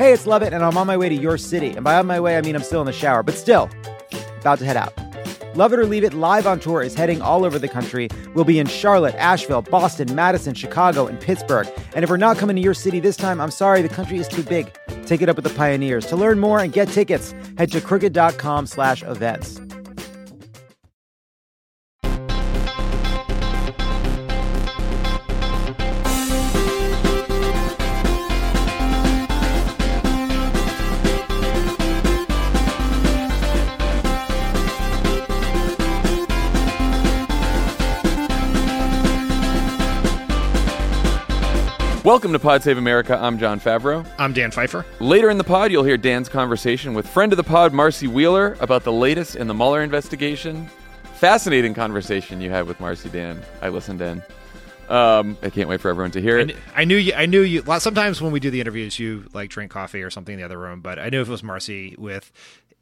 Hey, it's Lovett, and I'm on my way to your city. And by on my way, I mean I'm still in the shower, but still, about to head out. Love It or Leave It live on tour is heading all over the country. We'll be in Charlotte, Asheville, Boston, Madison, Chicago, and Pittsburgh. And if we're not coming to your city this time, I'm sorry, the country is too big. Take it up with the pioneers. To learn more and get tickets, head to crooked.com slash events. Welcome to Pod Save America. I'm Jon Favreau. I'm Dan Pfeiffer. Later in the pod, you'll hear Dan's conversation with friend of the pod, Marcy Wheeler, about the latest in the Mueller investigation. Fascinating conversation you had with Marcy, Dan. I listened in. Um, I can't wait for everyone to hear I, it. kn- I knew you. I knew you. Sometimes when we do the interviews, you like drink coffee or something in the other room. But I knew if it was Marcy with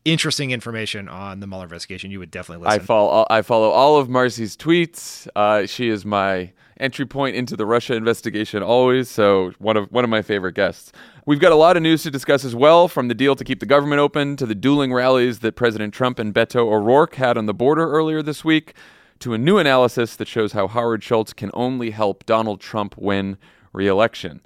interesting information on the Mueller investigation, you would definitely listen. I follow. I follow all of Marcy's tweets. Uh, she is my entry point into the Russia investigation always. So one of one of my favorite guests. We've got a lot of news to discuss as well, from the deal to keep the government open to the dueling rallies that President Trump and Beto O'Rourke had on the border earlier this week, to a new analysis that shows how Howard Schultz can only help Donald Trump win re-election.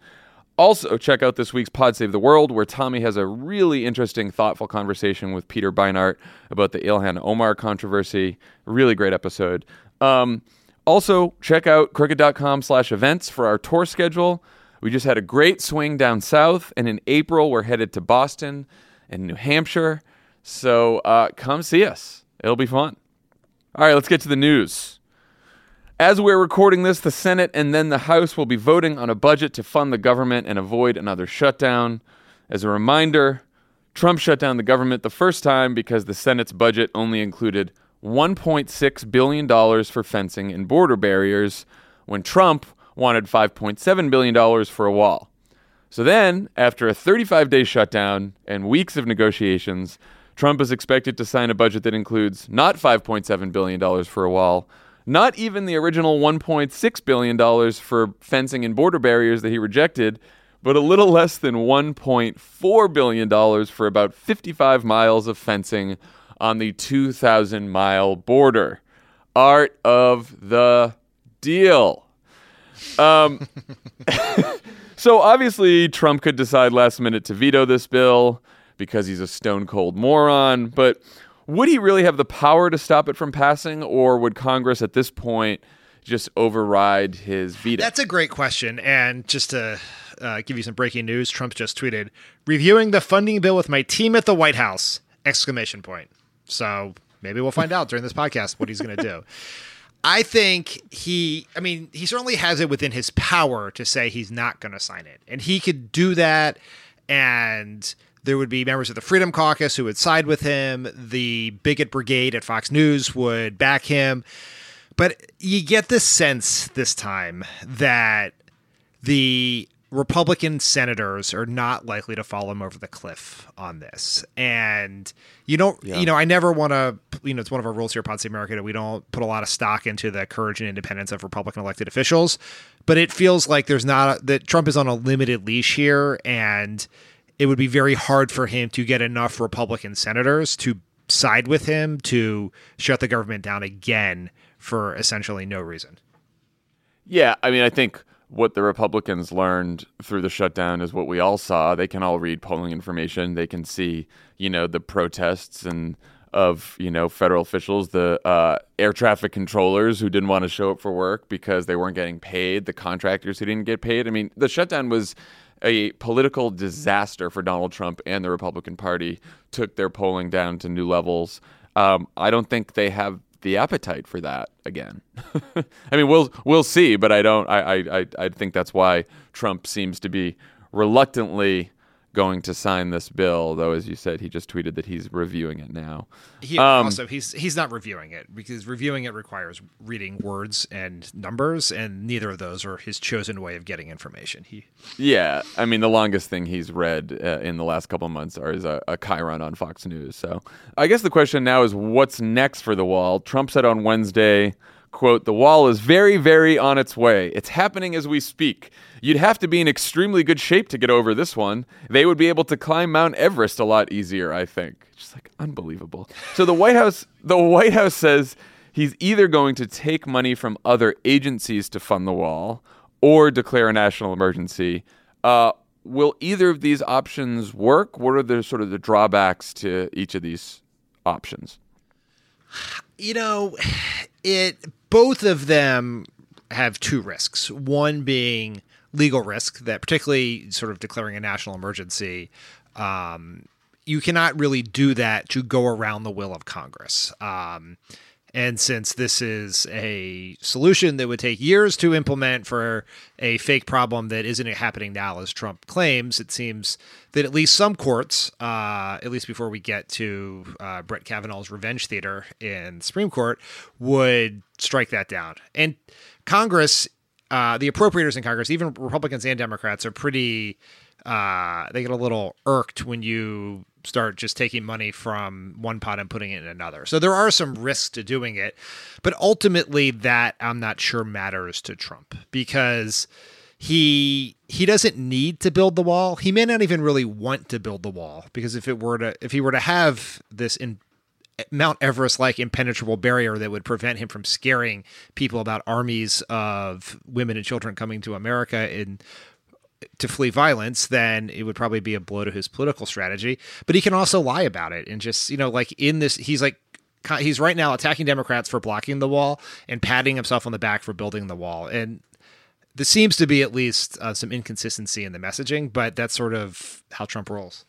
Also, check out this week's Pod Save the World, where Tommy has a really interesting, thoughtful conversation with Peter Beinart about the Ilhan Omar controversy. Really great episode. Um, also, check out crooked.com slash events for our tour schedule. We just had a great swing down south, and in April, we're headed to Boston and New Hampshire. So uh, come see us. It'll be fun. All right, let's get to the news. As we're recording this, the Senate and then the House will be voting on a budget to fund the government and avoid another shutdown. As a reminder, Trump shut down the government the first time because the Senate's budget only included $1.6 billion for fencing and border barriers, when Trump wanted $5.7 billion for a wall. So then, after a 35 day shutdown and weeks of negotiations, Trump is expected to sign a budget that includes not $5.7 billion for a wall, not even the original $1.6 billion for fencing and border barriers that he rejected, but a little less than $1.4 billion for about 55 miles of fencing on the 2,000 mile border. Art of the deal. Um, so obviously, Trump could decide last minute to veto this bill because he's a stone cold moron. But would he really have the power to stop it from passing, or would Congress at this point just override his veto? That's a great question. And just to uh, give you some breaking news, Trump just tweeted, "Reviewing the funding bill with my team at the White House!" Exclamation point. So maybe we'll find out during this podcast what he's going to do. I think he, I mean, he certainly has it within his power to say he's not going to sign it. And he could do that. And there would be members of the Freedom Caucus who would side with him. The bigot brigade at Fox News would back him. But you get this sense this time that the Republican senators are not likely to fall him over the cliff on this. And you don't, you know, I never want to, you know, it's one of our rules here at Save America that we don't put a lot of stock into the courage and independence of Republican elected officials. But it feels like there's not, a, that Trump is on a limited leash here. And it would be very hard for him to get enough Republican senators to side with him to shut the government down again for essentially no reason. Yeah, I mean, I think what the Republicans learned through the shutdown is what we all saw. They can all read polling information. They can see, you know, the protests and of you know federal officials, the uh, air traffic controllers who didn't want to show up for work because they weren't getting paid, the contractors who didn't get paid. I mean, the shutdown was a political disaster for Donald Trump and the Republican Party. Took their polling down to new levels. Um, I don't think they have the appetite for that again. I mean, we'll we'll see, but I don't. I, I I think that's why Trump seems to be reluctantly going to sign this bill. Though, as you said, he just tweeted that he's reviewing it now. He Um, also he's he's not reviewing it because reviewing it requires reading words and numbers, and neither of those are his chosen way of getting information. He Yeah, I mean, the longest thing he's read uh, in the last couple of months are, is a, a chyron on Fox News. So I guess the question now is what's next for the wall? Trump said on Wednesday, quote, the wall is very, very on its way. It's happening as we speak. You'd have to be in extremely good shape to get over this one. They would be able to climb Mount Everest a lot easier, I think. Just like unbelievable. So the White House, the White House says he's either going to take money from other agencies to fund the wall or declare a national emergency. Uh, will either of these options work? What are the sort of the drawbacks to each of these options? You know, it both of them have two risks. One being legal risk that particularly sort of declaring a national emergency um, you cannot really do that to go around the will of Congress. Um, and since this is a solution that would take years to implement for a fake problem that isn't happening now, as Trump claims, it seems that at least some courts, uh, at least before we get to uh, Brett Kavanaugh's revenge theater in Supreme Court, would strike that down. And Congress, uh, the appropriators in Congress, even Republicans and Democrats, are pretty. Uh, they get a little irked when you start just taking money from one pot and putting it in another. So there are some risks to doing it, but ultimately that I'm not sure matters to Trump because he he doesn't need to build the wall. He may not even really want to build the wall because if it were to if he were to have this in Mount Everest like impenetrable barrier that would prevent him from scaring people about armies of women and children coming to America in to flee violence, then it would probably be a blow to his political strategy. But he can also lie about it and just, you know, like in this, he's like, he's right now attacking Democrats for blocking the wall and patting himself on the back for building the wall. And this seems to be at least uh, some inconsistency in the messaging, but that's sort of how Trump rolls.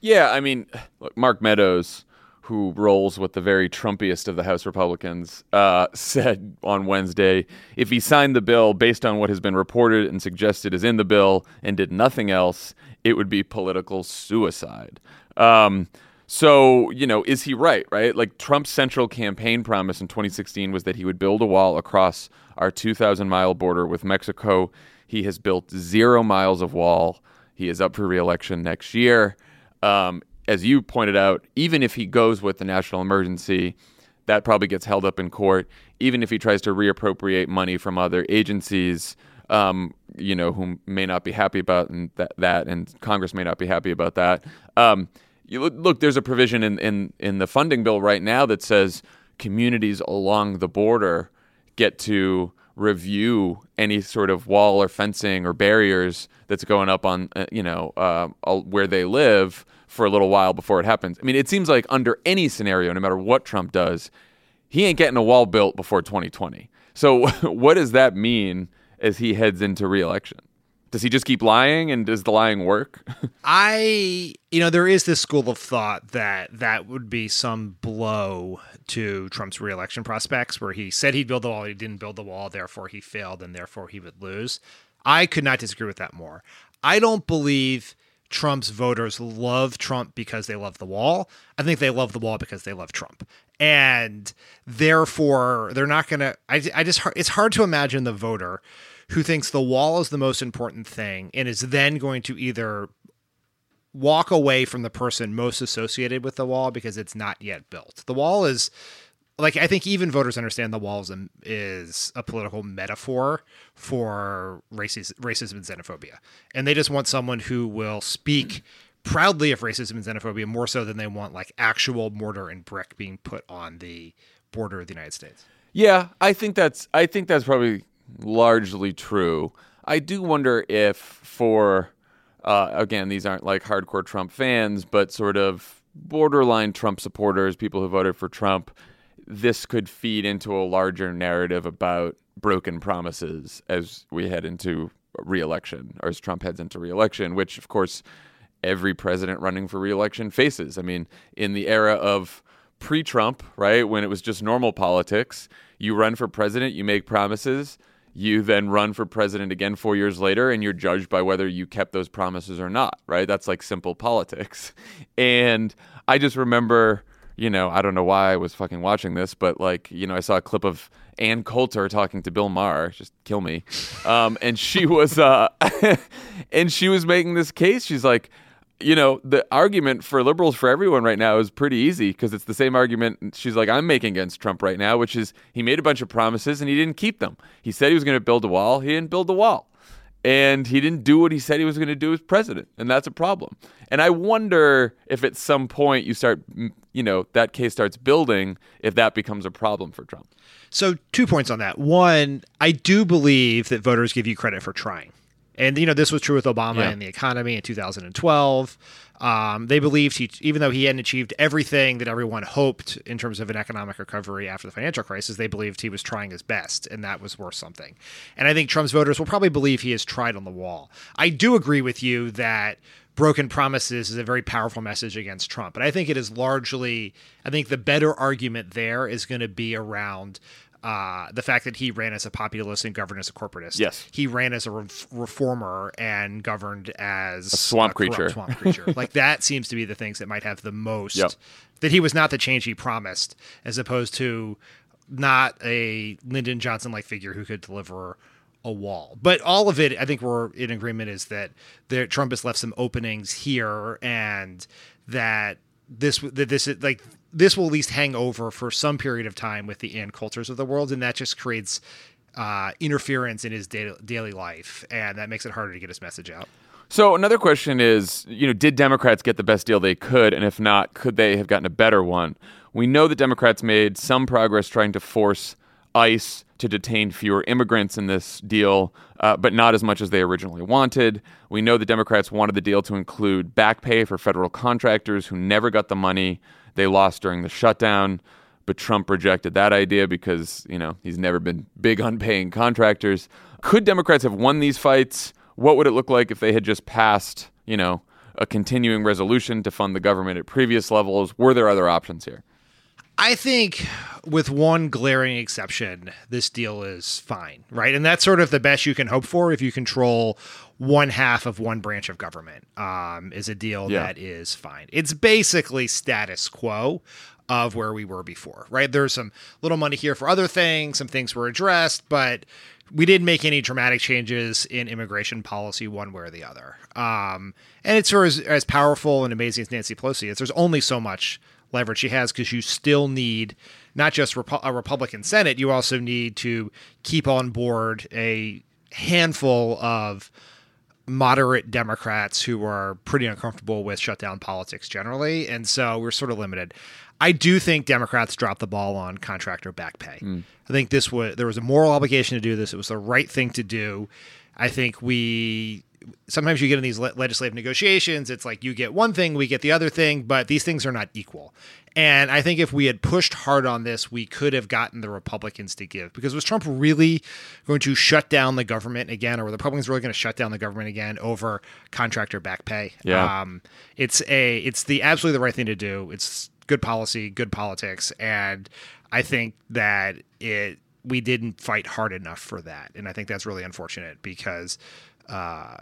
Yeah, I mean, look, Mark Meadows who rolls with the very Trumpiest of the House Republicans, uh, said on Wednesday if he signed the bill based on what has been reported and suggested is in the bill and did nothing else, it would be political suicide. Um, so, you know, is he right, right? Like Trump's central campaign promise in 2016 was that he would build a wall across our 2,000 mile border with Mexico. He has built zero miles of wall. He is up for reelection next year. Um, as you pointed out, even if he goes with the national emergency, that probably gets held up in court. Even if he tries to reappropriate money from other agencies, um, you know, who may not be happy about that, that, and Congress may not be happy about that. Um, you look, look, there's a provision in, in in the funding bill right now that says communities along the border get to review any sort of wall or fencing or barriers that's going up on, uh, you know, uh, where they live for a little while before it happens. I mean, it seems like under any scenario, no matter what Trump does, he ain't getting a wall built before 2020. So, what does that mean as he heads into reelection? Does he just keep lying and does the lying work? I, you know, there is this school of thought that that would be some blow to Trump's reelection prospects where he said he'd build the wall, he didn't build the wall, therefore he failed and therefore he would lose. I could not disagree with that more. I don't believe Trump's voters love Trump because they love the wall. I think they love the wall because they love Trump. And therefore, they're not going to. I, just, it's hard to imagine the voter who thinks the wall is the most important thing and is then going to either walk away from the person most associated with the wall because it's not yet built. The wall is like I think even voters understand the walls is a political metaphor for racism, racism and xenophobia, and they just want someone who will speak proudly of racism and xenophobia more so than they want like actual mortar and brick being put on the border of the United States. Yeah, I think that's I think that's probably largely true. I do wonder if for uh, again these aren't like hardcore Trump fans, but sort of borderline Trump supporters, people who voted for Trump this could feed into a larger narrative about broken promises as we head into reelection or as Trump heads into reelection, which of course every president running for reelection faces. I mean, in the era of pre Trump, right, when it was just normal politics, you run for president, you make promises, you then run for president again four years later, and you're judged by whether you kept those promises or not, right? That's like simple politics. And I just remember you know, I don't know why I was fucking watching this, but like, you know, I saw a clip of Ann Coulter talking to Bill Maher, just kill me. Um, and she was, uh, and she was making this case. She's like, you know, the argument for liberals for everyone right now is pretty easy because it's the same argument she's like, I'm making against Trump right now, which is he made a bunch of promises and he didn't keep them. He said he was going to build a wall, he didn't build the wall. And he didn't do what he said he was going to do as president. And that's a problem. And I wonder if at some point you start, you know, that case starts building, if that becomes a problem for Trump. So, two points on that. One, I do believe that voters give you credit for trying. And you know this was true with Obama Yeah. and the economy in 2012. Um, they believed he, even though he hadn't achieved everything that everyone hoped in terms of an economic recovery after the financial crisis, they believed he was trying his best, and that was worth something. And I think Trump's voters will probably believe he has tried on the wall. I do agree with you that broken promises is a very powerful message against Trump, but I think it is largely. I think the better argument there is going to be around uh, the fact that he ran as a populist and governed as a corporatist. Yes. He ran as a re- reformer and governed as a swamp corrupt creature. Swamp creature. like that seems to be the things that might have the most. Yep. That he was not the change he promised, as opposed to not a Lyndon Johnson like figure who could deliver a wall. But all of it, I think we're in agreement, is that there, Trump has left some openings here, and that this that this is like this will at least hang over for some period of time with the Ann Coulters of the world, and that just creates uh, interference in his da- daily life, and that makes it harder to get his message out. So another question is, you know, did Democrats get the best deal they could, and if not, could they have gotten a better one? We know that Democrats made some progress trying to force ICE to detain fewer immigrants in this deal, uh, but not as much as they originally wanted. We know the Democrats wanted the deal to include back pay for federal contractors who never got the money they lost during the shutdown. But Trump rejected that idea because, you know, he's never been big on paying contractors. Could Democrats have won these fights? What would it look like if they had just passed, you know, a continuing resolution to fund the government at previous levels? Were there other options here? I think, with one glaring exception, this deal is fine, right? And that's sort of the best you can hope for if you control one half of one branch of government. Um, is a deal Yeah. that is fine. It's basically status quo of where we were before, right? There's some little money here for other things, some things were addressed, but we didn't make any dramatic changes in immigration policy one way or the other. Um, and it's sort of as, as powerful and amazing as Nancy Pelosi is. There's only so much leverage she has because you still need not just Repu- a Republican Senate, you also need to keep on board a handful of moderate Democrats who are pretty uncomfortable with shutdown politics generally. And so we're sort of limited. I do think Democrats dropped the ball on contractor back pay. Hmm. I think this was there was a moral obligation to do this. It was the right thing to do. I think we sometimes you get in these le- legislative negotiations, it's like you get one thing, we get the other thing, but these things are not equal. And I think if we had pushed hard on this, we could have gotten the Republicans to give. Because was Trump really going to shut down the government again, or were the Republicans really going to shut down the government again over contractor back pay? Yeah. Um, it's a it's the absolutely the right thing to do. It's good policy, good politics, and I think that it we didn't fight hard enough for that, and I think that's really unfortunate because uh,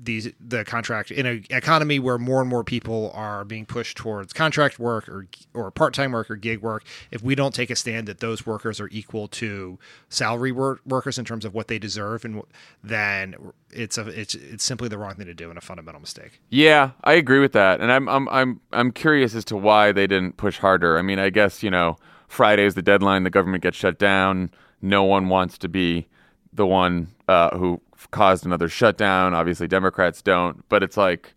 these the contract in an economy where more and more people are being pushed towards contract work or or part time work or gig work. If we don't take a stand that those workers are equal to salary wor- workers in terms of what they deserve, and then it's a it's it's simply the wrong thing to do and a fundamental mistake. Yeah, I agree with that, and I'm I'm I'm I'm curious as to why they didn't push harder. I mean, I guess you know Friday is the deadline. The government gets shut down. No one wants to be the one uh, who caused another shutdown. Obviously, Democrats don't, but it's like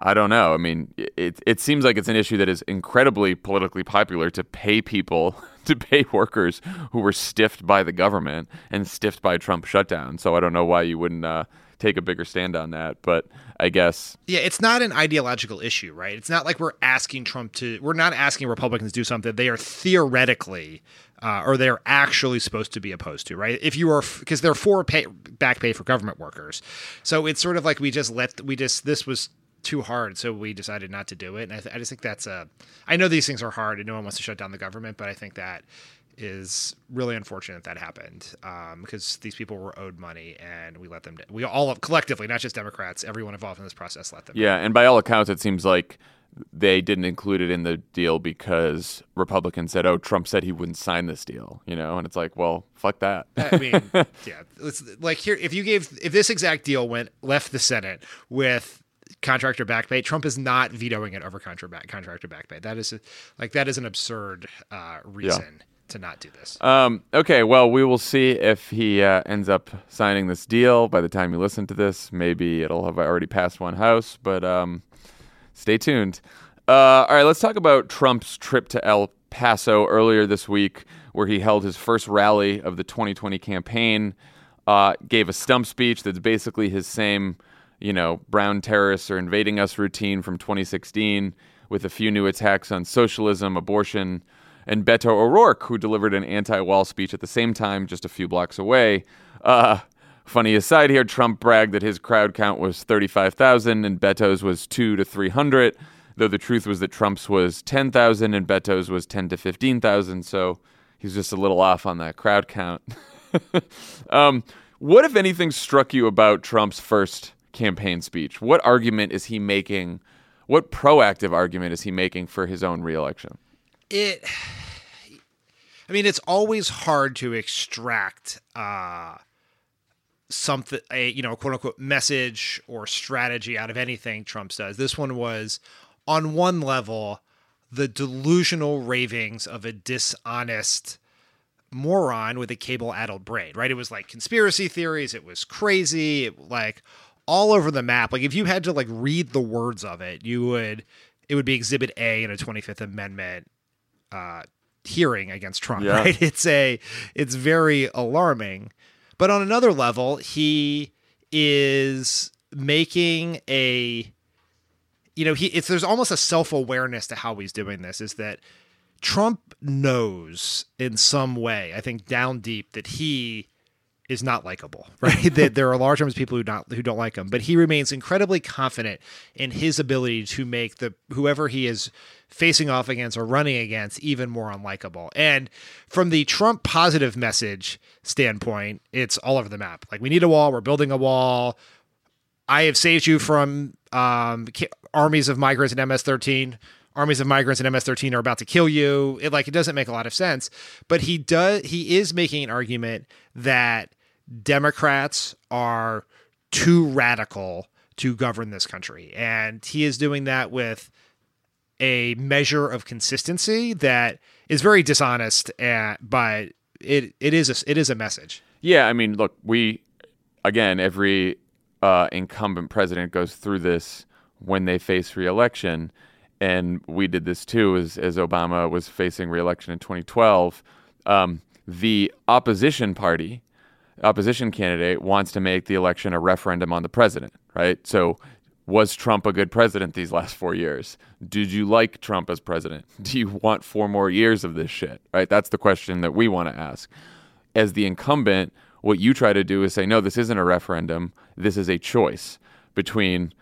I don't know. I mean, it it seems like it's an issue that is incredibly politically popular to pay people to pay workers who were stiffed by the government and stiffed by Trump shutdown. So I don't know why you wouldn't uh, take a bigger stand on that, but I guess Yeah, it's not an ideological issue, right? It's not like we're asking Trump to. We're not asking Republicans to do something they are theoretically uh, or they're actually supposed to be opposed to, right? If you are, because they're for pay, back pay for government workers, so it's sort of like we just let we just this was too hard, so we decided not to do it. And I, th- I just think that's a. I know these things are hard, and no one wants to shut down the government, but I think that is really unfortunate that happened um, because these people were owed money and we let them. We all collectively, not just Democrats, everyone involved in this process let them. Yeah, and by all accounts, it seems like they didn't include it in the deal because Republicans said, "Oh, Trump said he wouldn't sign this deal," you know, and it's like, well, fuck that. I mean, yeah, it's like here if you gave if this exact deal went left the Senate with contractor back pay. Trump is not vetoing it over contractor back contractor back pay. That is a, like that is an absurd uh, reason to not do this. Um, okay, well, we will see if he uh, ends up signing this deal by the time you listen to this. Maybe it'll have already passed one house, but um, stay tuned. Uh, all right, let's talk about Trump's trip to El Paso earlier this week, where he held his first rally of the 2020 campaign. Uh, gave a stump speech that's basically his same, you know, brown terrorists are invading us routine from 2016, with a few new attacks on socialism, abortion, and Beto O'Rourke, who delivered an anti-wall speech at the same time, just a few blocks away. Uh, funny aside here, Trump bragged that his crowd count was 35,000 and Beto's was two to 300 though the truth was that Trump's was 10,000 and Beto's was 10 to 15,000. So he's just a little off on that crowd count. um, what, if anything, struck you about Trump's first campaign speech? What argument is he making? What proactive argument is he making for his own reelection? It. I mean, it's always hard to extract uh, something, a you know, quote unquote message or strategy out of anything Trump does. This one was on one level the delusional ravings of a dishonest moron with a cable addled brain, right? It was like conspiracy theories, it was crazy, it, like all over the map. Like if you had to like read the words of it, you would it would be exhibit A in a 25th amendment uh hearing against Trump, Yeah. right? It's a it's very alarming. But on another level, he is making a you know, he it's there's almost a self-awareness to how he's doing this is that Trump knows in some way, I think down deep that he is not likable, right? that there are large numbers of people who not who don't like him, but he remains incredibly confident in his ability to make the whoever he is facing off against or running against even more unlikable. And from the Trump positive message standpoint, it's all over the map. Like we need a wall, we're building a wall. I have saved you from um, armies of migrants in MS-13. Armies of migrants in MS-13 are about to kill you. It like it doesn't make a lot of sense, but he does. He is making an argument that Democrats are too radical to govern this country, and he is doing that with a measure of consistency that is very dishonest. And but it it is a, it is a message. Yeah, I mean, look, we again, every uh, incumbent president goes through this when they face reelection, and we did this too as as Obama was facing reelection in 2012. Um, the opposition party, opposition candidate, wants to make the election a referendum on the president, right? So. Was Trump a good president these last four years? Did you like Trump as president? Do you want four more years of this shit? Right? That's the question that we want to ask as the incumbent, what you try to do is say, no, this isn't a referendum. This is a choice between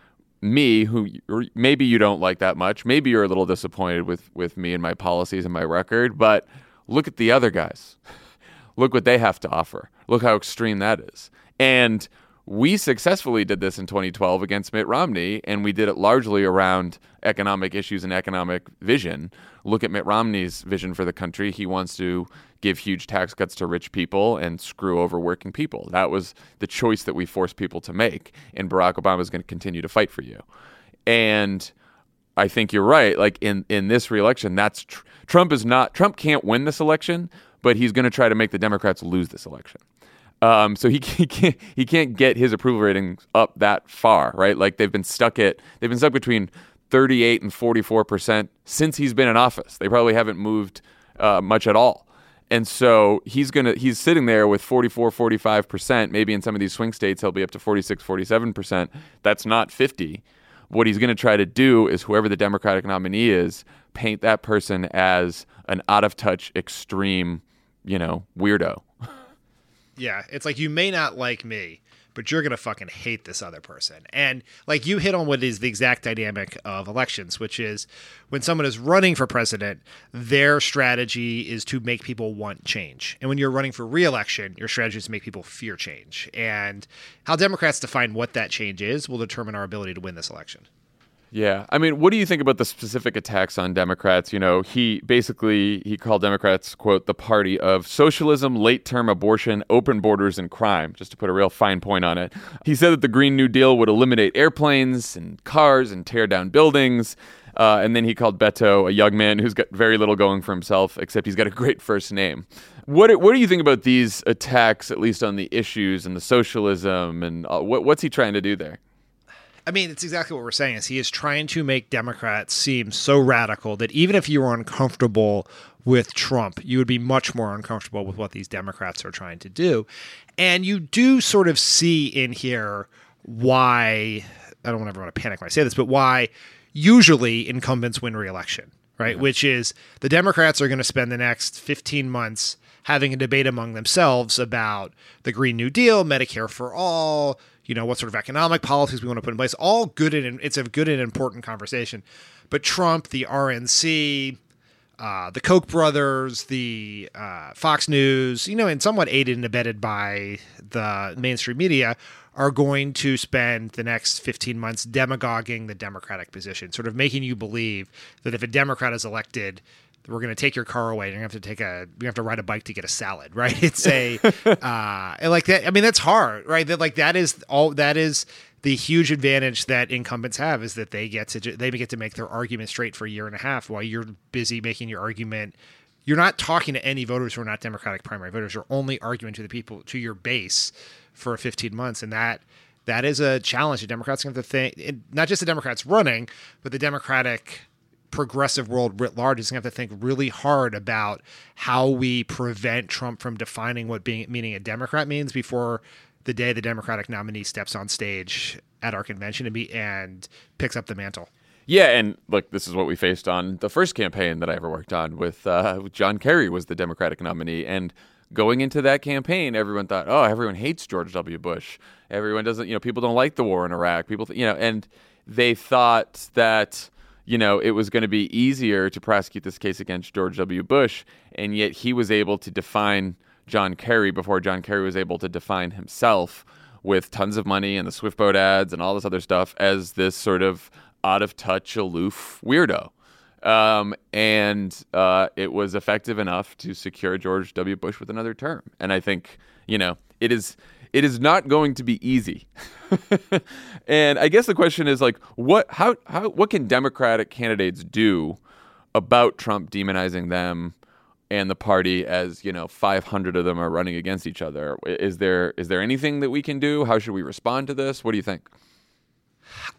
me, who maybe you don't like that much. Maybe you're a little disappointed with, with me and my policies and my record, but look at the other guys. look what they have to offer. Look how extreme that is. And we successfully did this in 2012 against Mitt Romney, and we did it largely around economic issues and economic vision. Look at Mitt Romney's vision for the country. He wants to give huge tax cuts to rich people and screw over working people. That was the choice that we forced people to make, and Barack Obama is going to continue to fight for you. And I think you're right. Like in in this reelection, that's tr- Trump is not Trump can't win this election, but he's going to try to make the Democrats lose this election. Um, so he, he can't he can't get his approval ratings up that far, right? Like they've been stuck at they've been stuck between 38 and 44 percent since he's been in office. They probably haven't moved uh, much at all. And so he's going to he's sitting there with 44 45%, maybe in some of these swing states he'll be up to 46 47%. That's not 50. What he's going to try to do is whoever the Democratic nominee is, paint that person as an out of touch extreme, you know, weirdo. Yeah, it's like you may not like me, but you're gonna fucking hate this other person. And like you hit on what is the exact dynamic of elections, which is when someone is running for president, their strategy is to make people want change. And when you're running for reelection, your strategy is to make people fear change. And how Democrats define what that change is will determine our ability to win this election. Yeah. I mean, what do you think about the specific attacks on Democrats? You know, he basically he called Democrats, quote, the party of socialism, late-term abortion, open borders and crime, just to put a real fine point on it. He said that the Green New Deal would eliminate airplanes and cars and tear down buildings. Uh, and then he called Beto a young man who's got very little going for himself, except he's got a great first name. What what do you think about these attacks, at least on the issues and the socialism, and uh, what, what's he trying to do there? I mean, it's exactly what we're saying. Is he is trying to make Democrats seem so radical that even if you were uncomfortable with Trump, you would be much more uncomfortable with what these Democrats are trying to do. And you do sort of see in here why I don't ever want to panic when I say this, but why usually incumbents win re-election, right? Yeah. Which is the Democrats are going to spend the next 15 months having a debate among themselves about the Green New Deal, Medicare for all, you know, what sort of economic policies we want to put in place. All good and it's a good and important conversation. But Trump, the RNC, uh, the Koch brothers, the uh, Fox News, you know, and somewhat aided and abetted by the mainstream media, are going to spend the next 15 months demagoguing the Democratic position, sort of making you believe that if a Democrat is elected, we're going to take your car away. You're going to have to take a, you have to ride a bike to get a salad, right? It's a, uh, like that. I mean, that's hard, right? That like that is all that is the huge advantage that incumbents have is that they get to they get to make their argument straight for a year and a half while you're busy making your argument. You're not talking to any voters who are not Democratic primary voters. You're only arguing to the people to your base for 15 months, and that that is a challenge. The Democrats have to think, not just the Democrats running, but the Democratic progressive world writ large is going to have to think really hard about how we prevent Trump from defining what being meaning a Democrat means before the day the Democratic nominee steps on stage at our convention and be and picks up the mantle. Yeah, and look, this is what we faced on the first campaign that I ever worked on with, uh, John Kerry was the Democratic nominee, and going into that campaign, everyone thought, oh, everyone hates George W. Bush. Everyone doesn't, you know, people don't like the war in Iraq. People, th- you know, and they thought that you know, it was going to be easier to prosecute this case against George W. Bush, and yet he was able to define John Kerry before John Kerry was able to define himself with tons of money and the Swift boat ads and all this other stuff as this sort of out of touch, aloof weirdo. Um, and uh, it was effective enough to secure George W. Bush with another term. And I think, you know, it is it is not going to be easy. and I guess the question is like what how how what can democratic candidates do about Trump demonizing them and the party as, you know, 500 of them are running against each other? Is there is there anything that we can do? How should we respond to this? What do you think?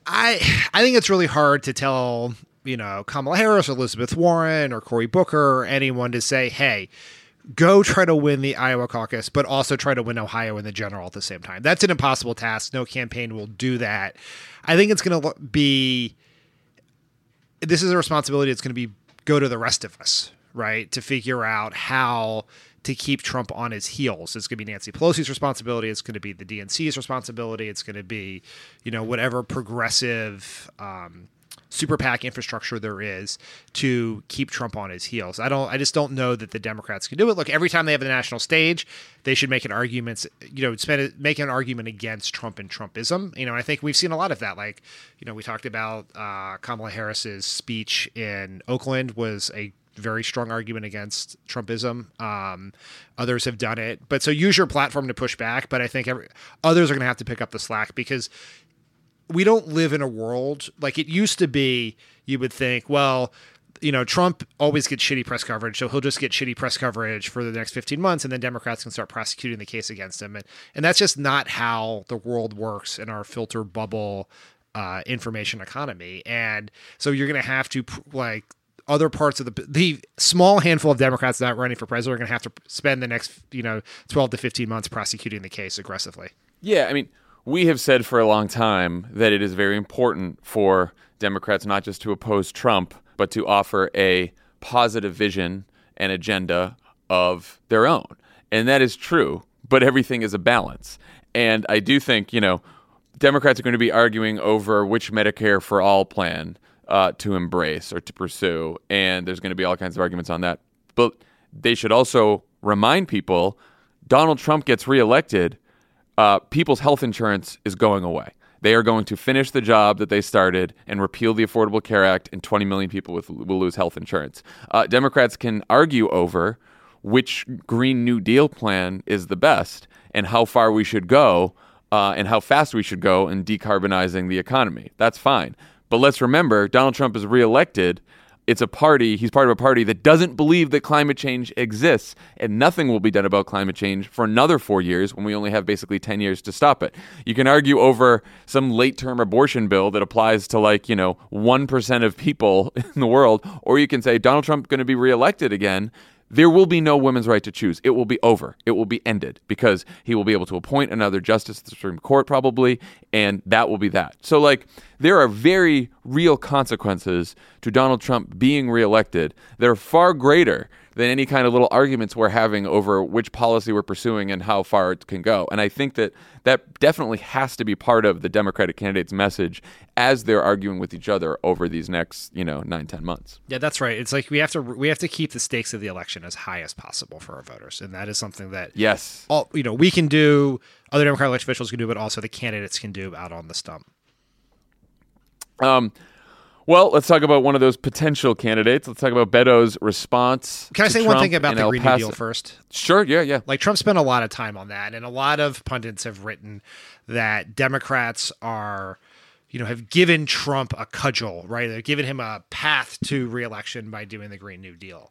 I I think it's really hard to tell, you know, Kamala Harris or Elizabeth Warren or Cory Booker or anyone to say, "Hey, go try to win the Iowa caucus, but also try to win Ohio in the general at the same time. That's an impossible task. No campaign will do that. I think it's going to be. This is a responsibility. It's going to be go to the rest of us, right, to figure out how to keep Trump on his heels. It's going to be Nancy Pelosi's responsibility. It's going to be the DNC's responsibility. It's going to be, you know, whatever progressive. Um, super PAC infrastructure there is to keep Trump on his heels. I don't I just don't know that the Democrats can do it. Look, every time they have the national stage, they should make an argument, you know, spend make an argument against Trump and Trumpism. You know, I think we've seen a lot of that. Like, you know, we talked about uh, Kamala Harris's speech in Oakland was a very strong argument against Trumpism. Um, others have done it, but so use your platform to push back. But I think every, others are going to have to pick up the slack because we don't live in a world like it used to be. You would think, well, you know, Trump always gets shitty press coverage, so he'll just get shitty press coverage for the next 15 months, and then Democrats can start prosecuting the case against him. And, and that's just not how the world works in our filter bubble uh, information economy. And so you're going to have to, like, other parts of the the small handful of Democrats not running for president are going to have to spend the next, you know, 12 to 15 months prosecuting the case aggressively. Yeah, I mean, we have said for a long time that it is very important for Democrats not just to oppose Trump, but to offer a positive vision and agenda of their own. And that is true, but everything is a balance. And I do think, you know, Democrats are going to be arguing over which Medicare for all plan uh, to embrace or to pursue. And there's going to be all kinds of arguments on that. But they should also remind people Donald Trump gets reelected uh, people's health insurance is going away. They are going to finish the job that they started and repeal the Affordable Care Act, and 20 million people with, will lose health insurance. Uh, Democrats can argue over which Green New Deal plan is the best and how far we should go uh, and how fast we should go in decarbonizing the economy. That's fine. But let's remember, Donald Trump is reelected it's a party, he's part of a party that doesn't believe that climate change exists, and nothing will be done about climate change for another four years when we only have basically 10 years to stop it. You can argue over some late term abortion bill that applies to like, you know, 1% of people in the world, or you can say Donald Trump going to be reelected again there will be no women's right to choose. It will be over. It will be ended because he will be able to appoint another justice to the Supreme Court probably, and that will be that. So, like, there are very real consequences to Donald Trump being reelected that are far greater than any kind of little arguments we're having over which policy we're pursuing and how far it can go. And I think that that definitely has to be part of the Democratic candidate's message as they're arguing with each other over these next, you know, nine, ten months. Yeah, that's right. It's like we have to we have to keep the stakes of the election as high as possible for our voters, and that is something that yes, all you know we can do, other Democratic election officials can do, but also the candidates can do out on the stump. Um, well, let's talk about one of those potential candidates. Let's talk about Beto's response. Can I say Trump one thing about the El Green Paso. New Deal first? Sure. Yeah. Yeah. Like Trump spent a lot of time on that, and a lot of pundits have written that Democrats are, you know, have given Trump a cudgel, right? They've given him a path to reelection by doing the Green New Deal,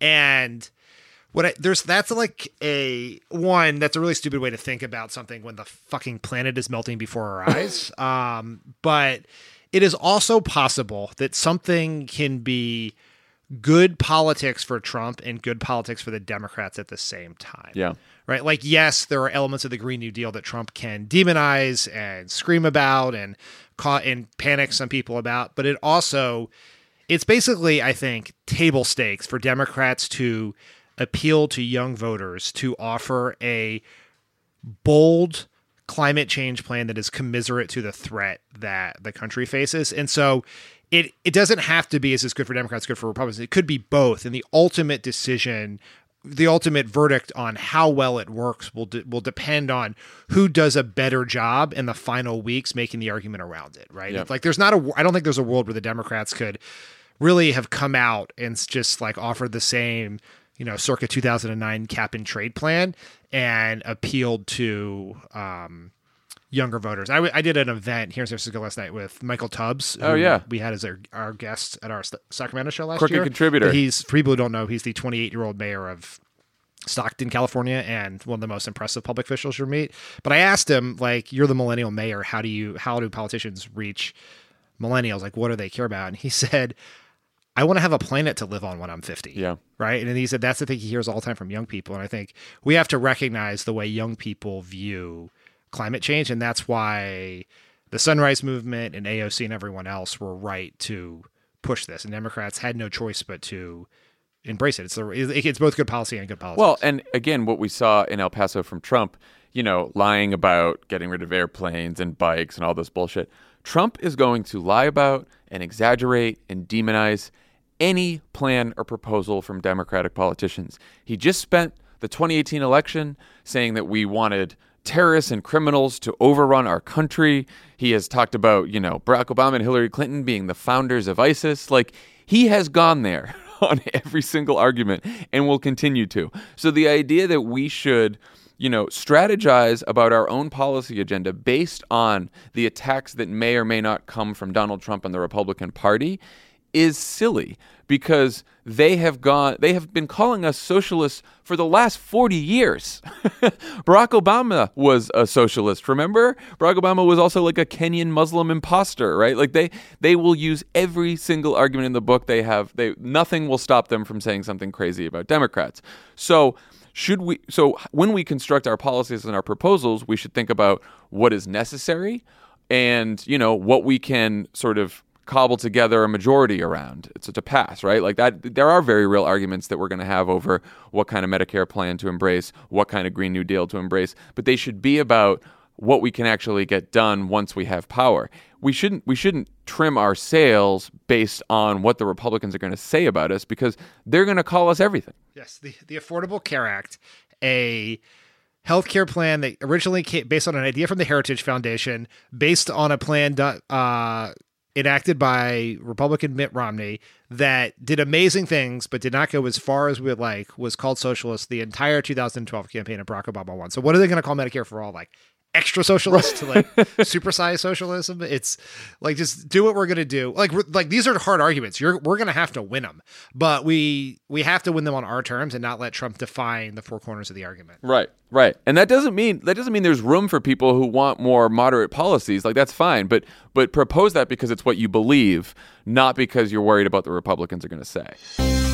and what I, there's that's like a one that's a really stupid way to think about something when the fucking planet is melting before our eyes. Um, but it is also possible that something can be good politics for Trump and good politics for the Democrats at the same time. Yeah. Right? Like, yes, there are elements of the Green New Deal that Trump can demonize and scream about and caught and panic some people about, but it also it's basically, I think, table stakes for Democrats to appeal to young voters to offer a bold climate change plan that is commiserate to the threat that the country faces. And so it it doesn't have to be as it's good for Democrats, good for Republicans. It could be both. And the ultimate decision, the ultimate verdict on how well it works will de- will depend on who does a better job in the final weeks making the argument around it. Right? Like there's not a. I don't think there's a world where the Democrats could really have come out and just like offered the same you know, circa 2009 cap and trade plan and appealed to um, younger voters. I, w- I did an event here in San Francisco last night with Michael Tubbs. Oh, yeah. we had as our, our guest at our Sacramento show last Crooked year. contributor. He's for people who don't know, he's the 28 year old mayor of Stockton, California, and one of the most impressive public officials you'll meet. But I asked him, like, you're the millennial mayor. How do you how do politicians reach millennials? Like, what do they care about? And he said, I want to have a planet to live on when I'm 50. Yeah. Right. And he said that's the thing he hears all the time from young people. And I think we have to recognize the way young people view climate change. And that's why the Sunrise Movement and AOC and everyone else were right to push this. And Democrats had no choice but to embrace it. It's, the, it's both good policy and good policy. Well, and again, what we saw in El Paso from Trump, you know, lying about getting rid of airplanes and bikes and all this bullshit. Trump is going to lie about and exaggerate and demonize any plan or proposal from Democratic politicians. He just spent the 2018 election saying that we wanted terrorists and criminals to overrun our country. He has talked about, you know, Barack Obama and Hillary Clinton being the founders of ISIS. Like, he has gone there on every single argument and will continue to. So the idea that we should you know, strategize about our own policy agenda based on the attacks that may or may not come from Donald Trump and the Republican Party is silly because they have gone they have been calling us socialists for the last 40 years. Barack Obama was a socialist, remember? Barack Obama was also like a Kenyan Muslim imposter, right? Like they they will use every single argument in the book they have they nothing will stop them from saying something crazy about Democrats. So should we so when we construct our policies and our proposals, we should think about what is necessary and, you know, what we can sort of cobble together a majority around it's to pass right? Like that there are very real arguments that we're going to have over what kind of medicare plan to embrace what kind of green new deal to embrace but they should be about what we can actually get done once we have power. We shouldn't we shouldn't trim our sails based on what the republicans are going to say about us because they're going to call us everything. Yes, the, the Affordable Care Act, a healthcare plan that originally came based on an idea from the Heritage Foundation, based on a plan uh, enacted by Republican Mitt Romney that did amazing things, but did not go as far as we would like, was called socialist the entire 2012 campaign of Barack Obama won. So what are they going to call Medicare for all? Like extra socialist to like supersize socialism. It's like just do what we're gonna do. Like like these are hard arguments. You're we're gonna have to win them, but we we have to win them on our terms and not let Trump define the four corners of the argument. Right, right, and that doesn't mean that doesn't mean there's room for people who want more moderate policies. Like that's fine, but but propose that because it's what you believe, not because you're worried about the Republicans are going to say.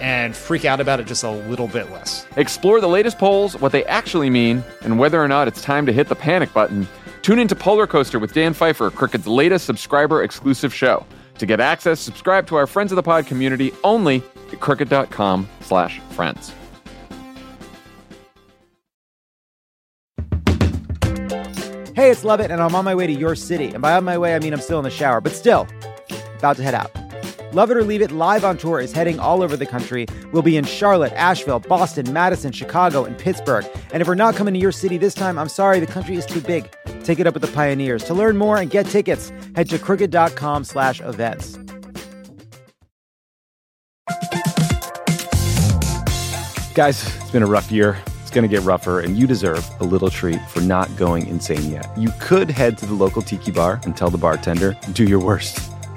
and freak out about it just a little bit less. Explore the latest polls, what they actually mean, and whether or not it's time to hit the panic button. Tune into Polar Coaster with Dan Pfeiffer, Crooked's latest subscriber exclusive show. To get access, subscribe to our Friends of the Pod community only at crooked.com slash friends. Hey, it's Lovett, and I'm on my way to your city. And by on my way, I mean I'm still in the shower, but still, about to head out. Love It or Leave It live on tour is heading all over the country. We'll be in Charlotte, Asheville, Boston, Madison, Chicago, and Pittsburgh. And if we're not coming to your city this time, I'm sorry, the country is too big. Take it up with the pioneers. To learn more and get tickets, head to crooked.com slash events. Guys, it's been a rough year. It's going to get rougher, and you deserve a little treat for not going insane yet. You could head to the local tiki bar and tell the bartender, do your worst.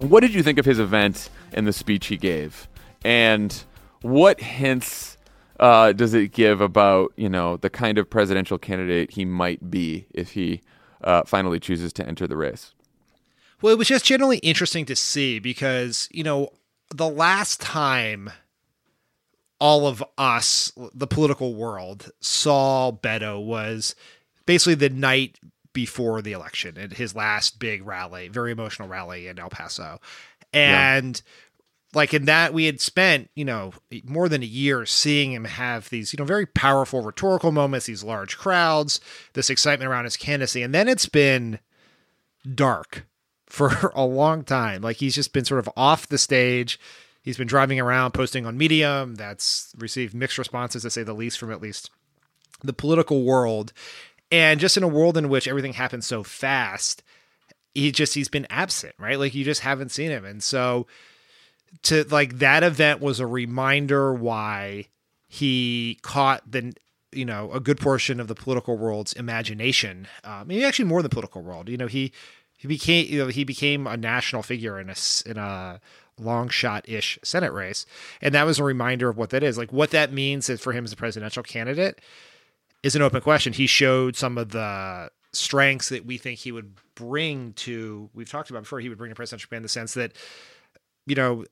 What did you think of his event and the speech he gave? And what hints uh, does it give about, you know, the kind of presidential candidate he might be if he uh, finally chooses to enter the race? Well, it was just generally interesting to see because, you know, the last time all of us, the political world, saw Beto was basically the night before the election and his last big rally, very emotional rally in El Paso. And yeah. like in that, we had spent, you know, more than a year seeing him have these, you know, very powerful rhetorical moments, these large crowds, this excitement around his candidacy. And then it's been dark for a long time. Like he's just been sort of off the stage. He's been driving around, posting on Medium. That's received mixed responses, to say the least, from at least the political world. And just in a world in which everything happens so fast, he just he's been absent, right? Like you just haven't seen him. And so to like that event was a reminder why he caught the you know a good portion of the political world's imagination. Um, maybe actually more than the political world. You know he he became you know he became a national figure in a in a long shot ish Senate race. And that was a reminder of what that is. Like what that means for him as a presidential candidate is an open question. He showed some of the strengths that we think he would bring to, we've talked about before, he would bring to presidential campaign in the sense that, you know,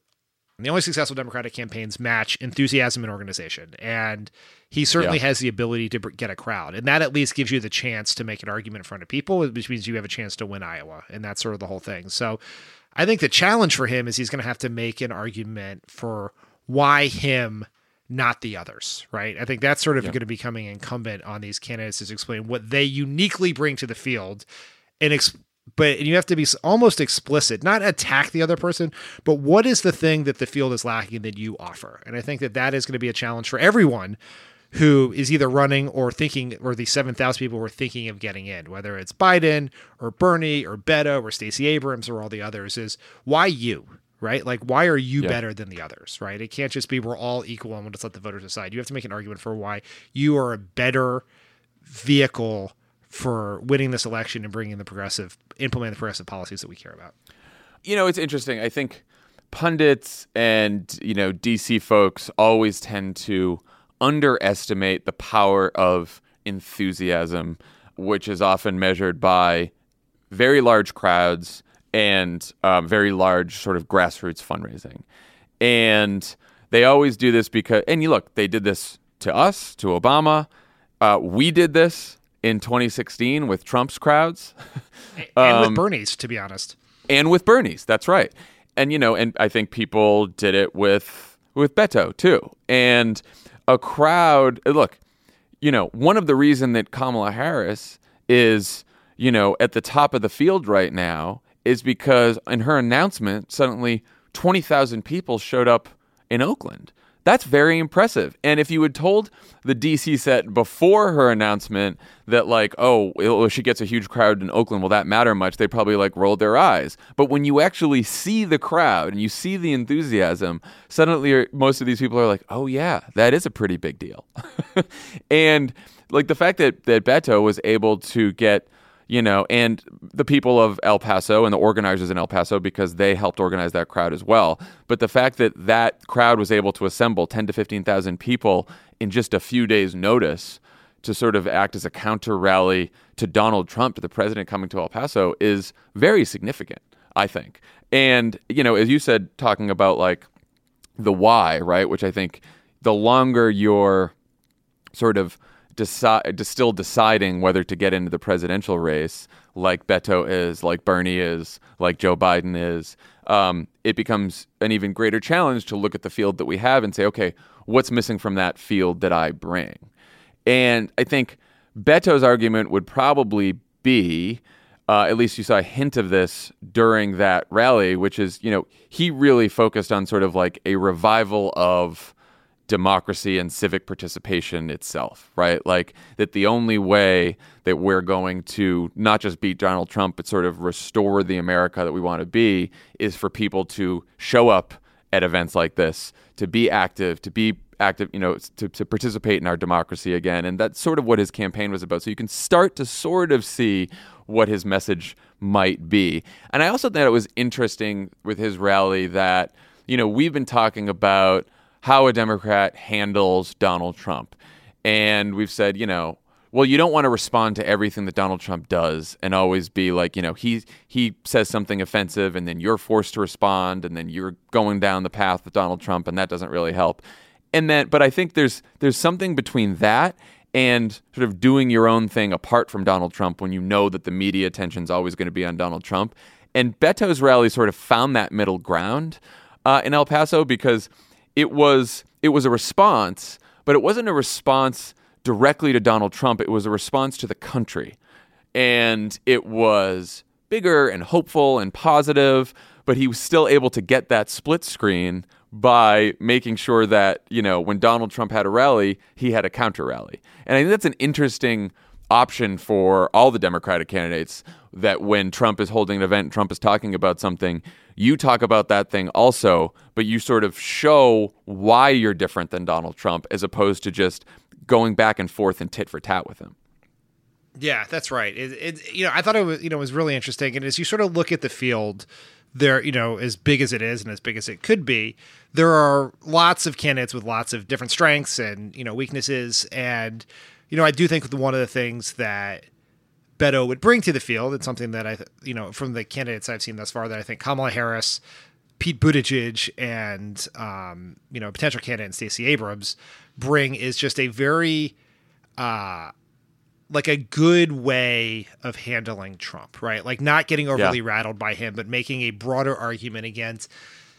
the only successful Democratic campaigns match enthusiasm and organization. And he certainly yeah. has the ability to get a crowd. And that at least gives you the chance to make an argument in front of people, which means you have a chance to win Iowa. And that's sort of the whole thing. So I think the challenge for him is he's going to have to make an argument for why him, not the others, right? I think that's sort of going to be coming incumbent on these candidates to explain what they uniquely bring to the field and ex- but you have to be almost explicit, not attack the other person, but what is the thing that the field is lacking that you offer? And I think that that is going to be a challenge for everyone who is either running or thinking, or the 7,000 people who are thinking of getting in, whether it's Biden or Bernie or Beto or Stacey Abrams or all the others, is why you? Right? Like, why are you Yeah. better than the others, right? It can't just be we're all equal and we'll just let the voters decide. You have to make an argument for why you are a better vehicle for winning this election and bringing the progressive, implementing the progressive policies that we care about. you know, it's interesting. I think pundits and, you know, DC folks always tend to underestimate the power of enthusiasm, which is often measured by very large crowds and um, very large sort of grassroots fundraising. And they always do this because, and you look, they did this to us, to Obama. Uh, we did this in 2016 with Trump's crowds. And Um, with Bernie's, to be honest. and with Bernie's. That's right. And you know, and I think people did it with with Beto too. And a crowd. Look, you know, one of the reason that Kamala Harris is you know at the top of the field right now is because in her announcement, suddenly twenty thousand people showed up in Oakland. That's very impressive. And if you had told the DC set before her announcement that, like, oh, she gets a huge crowd in Oakland, will that matter much? They probably like rolled their eyes. But when you actually see the crowd and you see the enthusiasm, suddenly most of these people are like, oh, yeah, that is a pretty big deal. and like the fact that, that Beto was able to get you know, and the people of El Paso and the organizers in El Paso because they helped organize that crowd as well. But the fact that that crowd was able to assemble 10 to 15,000 people in just a few days' notice to sort of act as a counter rally to Donald Trump, to the president coming to El Paso, is very significant, I think. And, you know, as you said, talking about like the why, right, which I think the longer you're sort of decide, still deciding whether to get into the presidential race, like Beto is, like Bernie is, like Joe Biden is, um, it becomes an even greater challenge to look at the field that we have and say, okay, what's missing from that field that I bring? And I think Beto's argument would probably be, uh, at least you saw a hint of this during that rally, which is, you know, he really focused on sort of like a revival of democracy and civic participation itself, right? Like that the only way that we're going to not just beat Donald Trump, but sort of restore the America that we want to be is for people to show up at events like this, to be active, to be active, you know, to, to participate in our democracy again. And that's sort of what his campaign was about. So you can start to sort of see what his message might be. And I also thought it was interesting with his rally that, you know, we've been talking about how a Democrat handles Donald Trump. And we've said, you know, well, you don't want to respond to everything that Donald Trump does and always be like, you know, he he says something offensive and then you're forced to respond and then you're going down the path with Donald Trump and that doesn't really help. And then but I think there's there's something between that and sort of doing your own thing apart from Donald Trump when you know that the media attention is always going to be on Donald Trump. And Beto's rally sort of found that middle ground uh, in El Paso because it was it was a response, but it wasn't a response directly to Donald Trump. It was a response to the country, and it was bigger and hopeful and positive. But he was still able to get that split screen by making sure that you know when Donald Trump had a rally, he had a counter rally, and I think that's an interesting option for all the Democratic candidates that when Trump is holding an event, Trump is talking about something, you talk about that thing also, but you sort of show why you're different than Donald Trump as opposed to just going back and forth and tit for tat with him. Yeah, that's right. It, it you know, I thought it was you know was really interesting, and as you sort of look at the field, there you know as big as it is and as big as it could be, there are lots of candidates with lots of different strengths and you know weaknesses, and you know I do think one of the things that Beto would bring to the field, and something that I you know from the candidates I've seen thus far that I think Kamala Harris. Pete Buttigieg and um, you know potential candidate Stacey Abrams bring is just a very uh, like a good way of handling Trump, right? Like not getting overly Yeah. rattled by him, but making a broader argument against.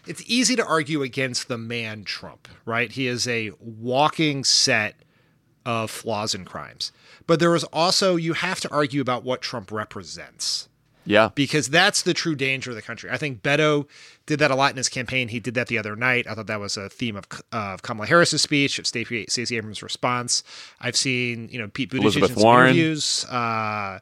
It's easy to argue against the man Trump, right? He is a walking set of flaws and crimes. But there is also you have to argue about what Trump represents Yeah. because that's the true danger of the country. I think Beto did that a lot in his campaign. He did that the other night. I thought that was a theme of, of Kamala Harris's speech, of Stacey, Stacey Abrams' response. I've seen, you know, Pete Buttigieg's Elizabeth Warren. interviews. Uh,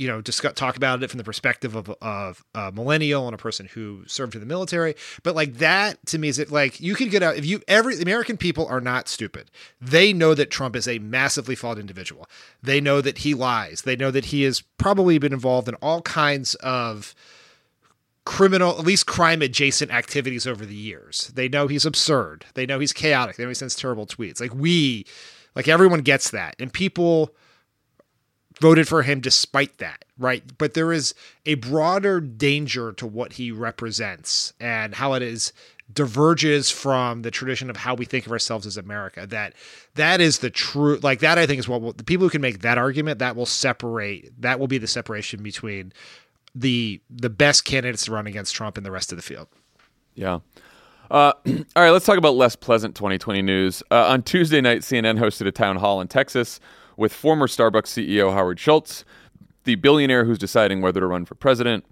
you know discuss, talk about it from the perspective of of a millennial and a person who served in the military. But like that to me is it like you could get out if you every American people are not stupid. They know that Trump is a massively flawed individual. They know that he lies. They know that he has probably been involved in all kinds of criminal, at least crime adjacent activities over the years. They know he's absurd. They know he's chaotic. They know he sends terrible tweets. Like we, like everyone gets that. And people voted for him despite that, right? But there is a broader danger to what he represents and how it is diverges from the tradition of how we think of ourselves as America. That that is the true like that I think is what will, the people who can make that argument that will separate that will be the separation between the the best candidates to run against Trump and the rest of the field. Yeah. Uh, all right, let's talk about less pleasant 2020 news. Uh, on Tuesday night, CNN hosted a town hall in Texas with former Starbucks CEO Howard Schultz, the billionaire who's deciding whether to run for president.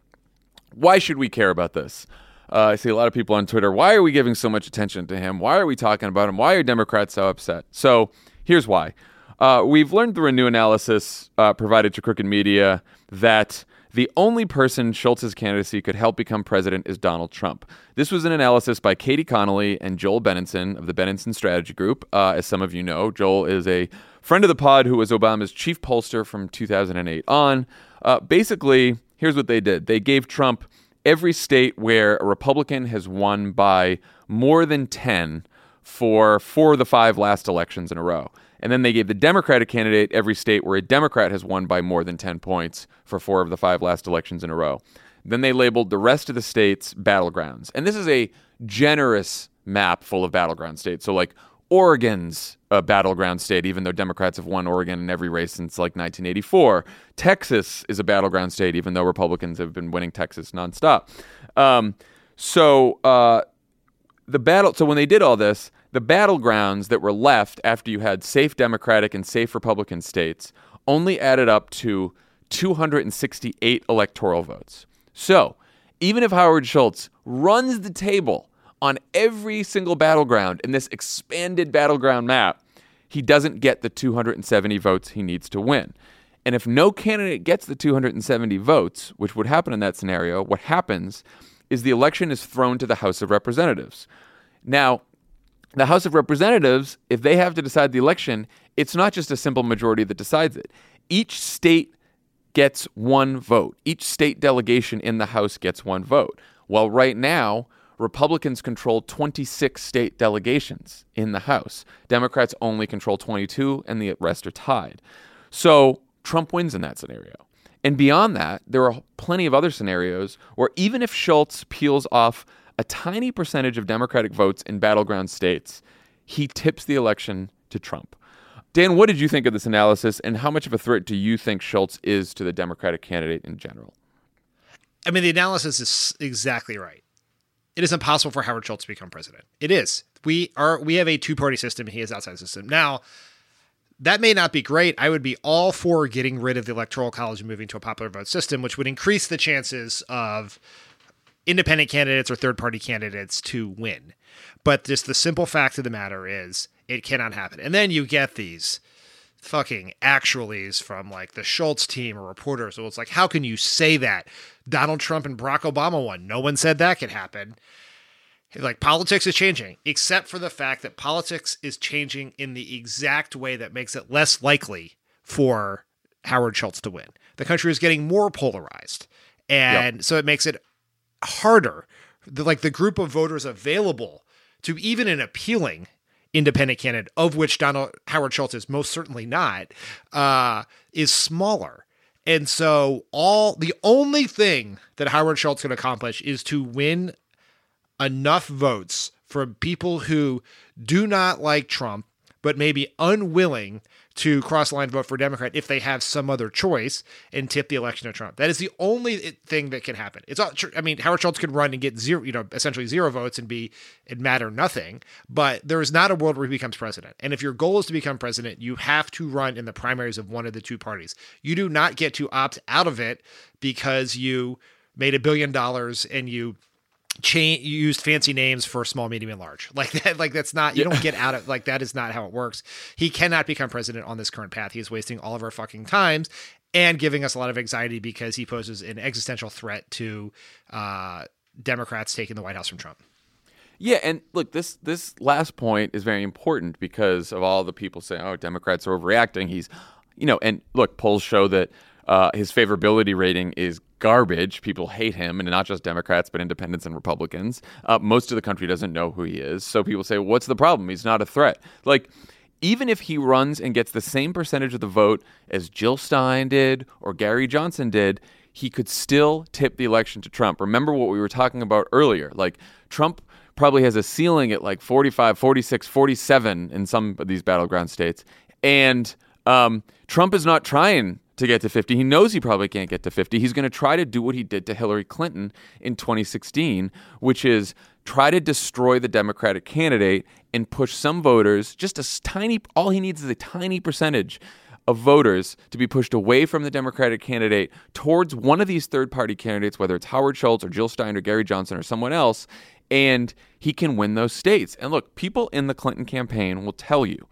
Why should we care about this? Uh, I see a lot of people on Twitter. Why are we giving so much attention to him? Why are we talking about him? Why are Democrats so upset? So here's why. Uh, we've learned through a new analysis uh, provided to Crooked Media that the only person Schultz's candidacy could help become president is Donald Trump. This was an analysis by Katie Connolly and Joel Benenson of the Benenson Strategy Group. Uh, as some of you know, Joel is a friend of the pod who was Obama's chief pollster from 2008 on. Uh, basically, here's what they did they gave Trump every state where a Republican has won by more than 10 for four of the five last elections in a row. And then they gave the Democratic candidate every state where a Democrat has won by more than 10 points for four of the five last elections in a row. Then they labeled the rest of the states battlegrounds. And this is a generous map full of battleground states. So, like, Oregon's a battleground state, even though Democrats have won Oregon in every race since like 1984. Texas is a battleground state, even though Republicans have been winning Texas nonstop. Um, so, uh, the battle. So when they did all this, the battlegrounds that were left after you had safe Democratic and safe Republican states only added up to 268 electoral votes. So, even if Howard Schultz runs the table on every single battleground in this expanded battleground map, he doesn't get the 270 votes he needs to win. And if no candidate gets the 270 votes, which would happen in that scenario, what happens is the election is thrown to the House of Representatives. Now, the House of Representatives, if they have to decide the election, it's not just a simple majority that decides it. Each state gets one vote. Each state delegation in the House gets one vote. Well, right now, Republicans control 26 state delegations in the House. Democrats only control 22, and the rest are tied. So Trump wins in that scenario. And beyond that, there are plenty of other scenarios where even if Schultz peels off a tiny percentage of Democratic votes in battleground states, he tips the election to Trump. Dan, what did you think of this analysis, and how much of a threat do you think Schultz is to the Democratic candidate in general? I mean, the analysis is exactly right. It is impossible for Howard Schultz to become president. It is. We are. We have a two-party system. He is outside the system now. That may not be great. I would be all for getting rid of the electoral college and moving to a popular vote system, which would increase the chances of independent candidates or third party candidates to win. But just the simple fact of the matter is it cannot happen. And then you get these fucking actuallys from like the Schultz team or reporters. So it's like, how can you say that? Donald Trump and Barack Obama won. No one said that could happen. Like politics is changing, except for the fact that politics is changing in the exact way that makes it less likely for Howard Schultz to win. The country is getting more polarized. And yep. so it makes it harder. The, like the group of voters available to even an appealing independent candidate, of which Donald Howard Schultz is most certainly not, uh, is smaller. And so all the only thing that Howard Schultz can accomplish is to win enough votes from people who do not like Trump, but may be unwilling to cross the line vote for Democrat if they have some other choice and tip the election to Trump. That is the only thing that can happen. It's all. I mean, Howard Schultz could run and get zero, you know, essentially zero votes and be it matter nothing. But there is not a world where he becomes president. And if your goal is to become president, you have to run in the primaries of one of the two parties. You do not get to opt out of it because you made a billion dollars and you change used fancy names for small medium and large like that like that's not you yeah. don't get out of like that is not how it works he cannot become president on this current path he is wasting all of our fucking times and giving us a lot of anxiety because he poses an existential threat to uh, Democrats taking the White House from Trump. Yeah, and look, this this last point is very important because of all the people saying, "Oh, Democrats are overreacting." He's, you know, and look, polls show that uh, his favorability rating is garbage. People hate him, and not just Democrats, but independents and Republicans. Uh, most of the country doesn't know who he is, so people say, "What's the problem? He's not a threat." Like. Even if he runs and gets the same percentage of the vote as Jill Stein did or Gary Johnson did, he could still tip the election to Trump. Remember what we were talking about earlier. Like, Trump probably has a ceiling at like 45, 46, 47 in some of these battleground states. And um, Trump is not trying to get to 50. He knows he probably can't get to 50. He's going to try to do what he did to Hillary Clinton in 2016, which is try to destroy the Democratic candidate and push some voters, just a tiny, all he needs is a tiny percentage of voters to be pushed away from the Democratic candidate towards one of these third party candidates, whether it's Howard Schultz or Jill Stein or Gary Johnson or someone else, and he can win those states. And look, people in the Clinton campaign will tell you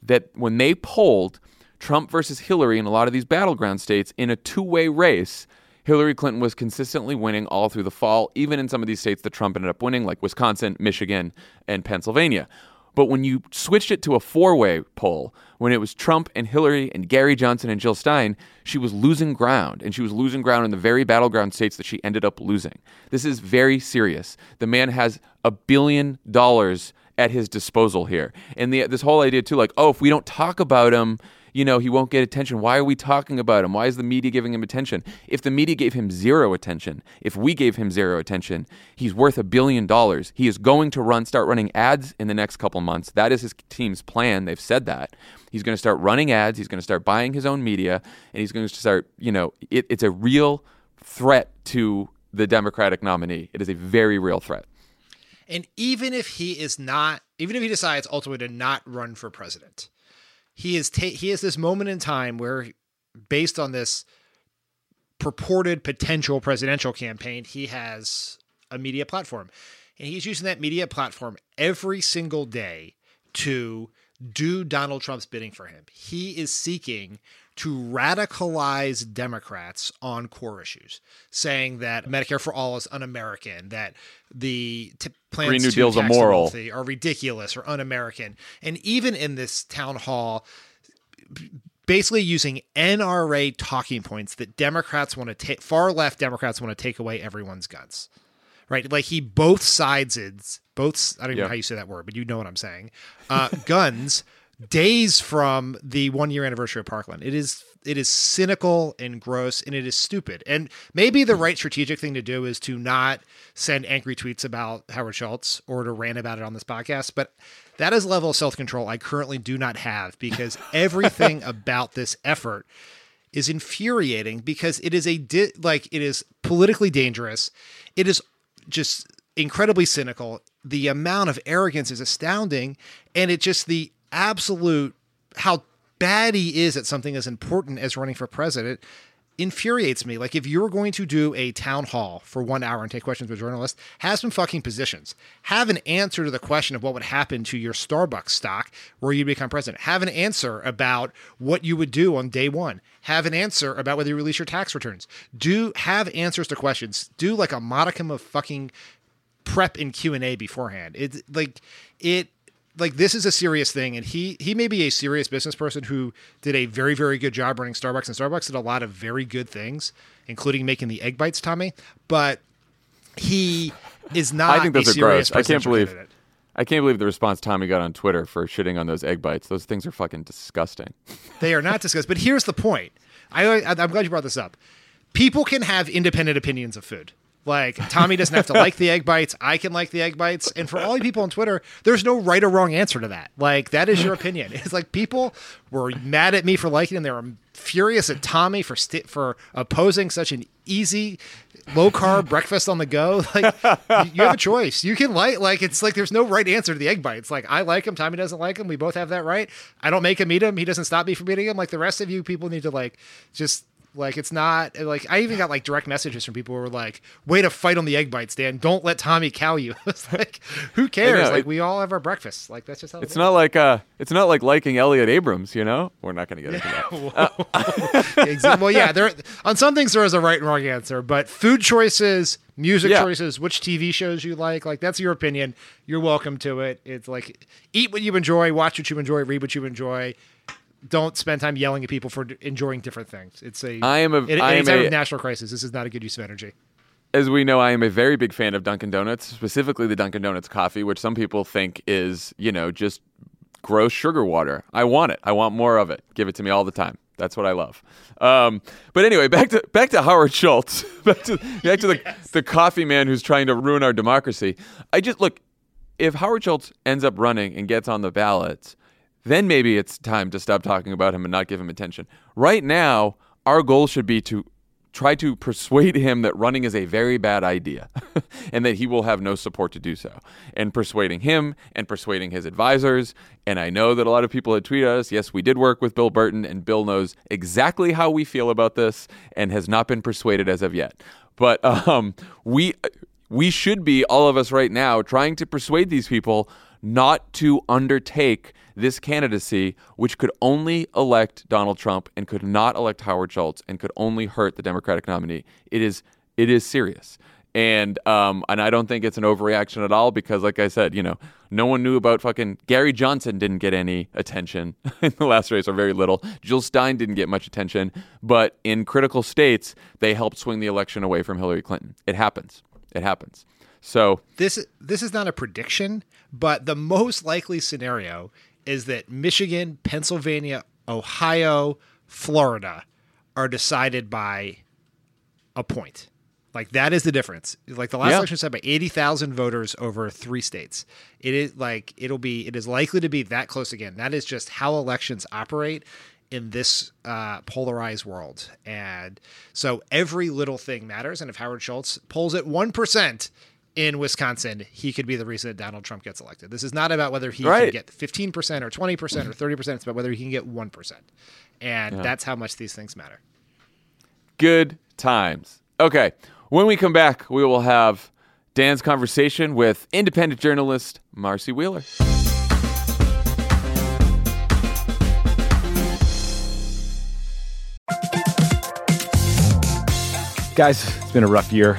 that when they polled Trump versus Hillary in a lot of these battleground states in a two way race, Hillary Clinton was consistently winning all through the fall, even in some of these states that Trump ended up winning, like Wisconsin, Michigan, and Pennsylvania. But when you switched it to a four way poll, when it was Trump and Hillary and Gary Johnson and Jill Stein, she was losing ground. And she was losing ground in the very battleground states that she ended up losing. This is very serious. The man has a billion dollars at his disposal here. And the, this whole idea, too, like, oh, if we don't talk about him, you know, he won't get attention. Why are we talking about him? Why is the media giving him attention? If the media gave him zero attention, if we gave him zero attention, he's worth a billion dollars. He is going to run, start running ads in the next couple months. That is his team's plan. They've said that. He's going to start running ads. He's going to start buying his own media, and he's going to start, you know, it, it's a real threat to the Democratic nominee. It is a very real threat. And even if he is not, even if he decides ultimately to not run for president, he is ta- he has this moment in time where based on this purported potential presidential campaign he has a media platform and he's using that media platform every single day to do Donald Trump's bidding for him. He is seeking to radicalize Democrats on core issues, saying that Medicare for all is un-American, that the t- plans Green New to Deal's tax the immoral. wealthy are ridiculous or un-American, and even in this town hall, basically using NRA talking points that Democrats want to take, far left Democrats want to take away everyone's guns right? Like he both sides both. I don't even Yeah. know how you say that word, but you know what I'm saying. Uh, guns days from the one year anniversary of Parkland. It is it is cynical and gross, and it is stupid. And maybe the right strategic thing to do is to not send angry tweets about Howard Schultz or to rant about it on this podcast, but. That is a level of self control I currently do not have because everything about this effort is infuriating because it is a di- like it is politically dangerous. It is just incredibly cynical. The amount of arrogance is astounding, and it just the absolute how bad he is at something as important as running for president infuriates me. Like if you're going to do a town hall for one hour and take questions with journalists, have some fucking positions. Have an answer to the question of what would happen to your Starbucks stock where you become president. Have an answer about what you would do on day one. Have an answer about whether you release your tax returns. Do have answers to questions. Do like a modicum of fucking prep and Q and A beforehand. It's like it like this is a serious thing and he he may be a serious business person who did a very very good job running Starbucks and Starbucks did a lot of very good things including making the egg bites Tommy but he is not I think those a are gross. I can't believe candidate. I can't believe the response Tommy got on Twitter for shitting on those egg bites. Those things are fucking disgusting. They are not disgusting But here's the point. I, I I'm glad you brought this up. People can have independent opinions of food. Like Tommy doesn't have to like the egg bites. I can like the egg bites. And for all you people on Twitter, there's no right or wrong answer to that. Like that is your opinion. It's like people were mad at me for liking them. They were furious at Tommy for sti for opposing such an easy low carb breakfast on the go. Like you have a choice. You can like like it's like there's no right answer to the egg bites. Like I like him, Tommy doesn't like him. We both have that right. I don't make him eat him. He doesn't stop me from eating him. Like the rest of you people need to like just Like it's not like I even got like direct messages from people who were like, "Way to fight on the egg bites, Dan! Don't let Tommy cow you." it's like, who cares? know, like it- we all have our breakfasts. Like that's just how it It's is. not like uh, it's not like liking Elliott Abrams, you know. We're not going to get into that. Well, yeah, there on some things there is a right and wrong answer, but food choices, music Yeah. choices, which TV shows you like, like that's your opinion. You're welcome to it. It's like eat what you enjoy, watch what you enjoy, read what you enjoy. Don't spend time yelling at people for enjoying different things. It's a I am a- in I a am a- national crisis. This is not a good use of energy. As we know, I am a very big fan of Dunkin' Donuts, specifically the Dunkin' Donuts coffee, which some people think is, you know, just gross sugar water. I want it. I want more of it. Give it to me all the time. That's what I love. Um, but anyway, back to back to Howard Schultz. back to back to the the coffee man who's trying to ruin our democracy. I just look if Howard Schultz ends up running and gets on the ballots, then maybe it's time to stop talking about him and not give him attention. Right now, our goal should be to try to persuade him that running is a very bad idea and that he will have no support to do so. And persuading him and persuading his advisors. And I know that a lot of people had tweeted us, yes, we did work with Bill Burton, and Bill knows exactly how we feel about this and has not been persuaded as of yet. But um, we we should be all of us right now trying to persuade these people not to undertake this candidacy, which could only elect Donald Trump and could not elect Howard Schultz and could only hurt the Democratic nominee. It is it is serious. And um, and I don't think it's an overreaction at all because, like I said, you know, no one knew about fucking Gary Johnson didn't get any attention in the last race or very little. Jill Stein didn't get much attention, but in critical states, they helped swing the election away from Hillary Clinton. It happens. It happens. So This this is not a prediction, but the most likely scenario is that Michigan, Pennsylvania, Ohio, Florida are decided by a point. Like that is the difference. Like the last Yeah. election was decided by eighty thousand voters over three states. It is like it'll be it is likely to be that close again. That is just how elections operate in this uh, polarized world. And so every little thing matters. And if Howard Schultz polls at one percent in Wisconsin, he could be the reason that Donald Trump gets elected. This is not about whether he Right. can get fifteen percent or twenty percent or thirty percent. It's about whether he can get one percent. And that's how much these things matter. good times. Okay, when we come back, we will have Dan's conversation with independent journalist Marcy Wheeler. Guys, it's been a rough year.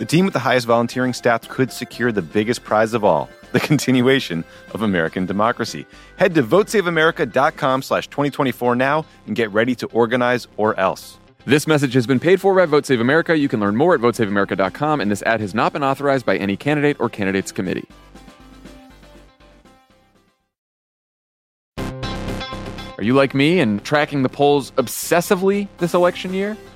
The team with the highest volunteering stats could secure the biggest prize of all, the continuation of American democracy. Head to votesaveamerica.com slash 2024 now and get ready to organize or else. This message has been paid for by Vote Save America. You can learn more at votesaveamerica.com, and this ad has not been authorized by any candidate or candidates committee. Are you like me and tracking the polls obsessively this election year?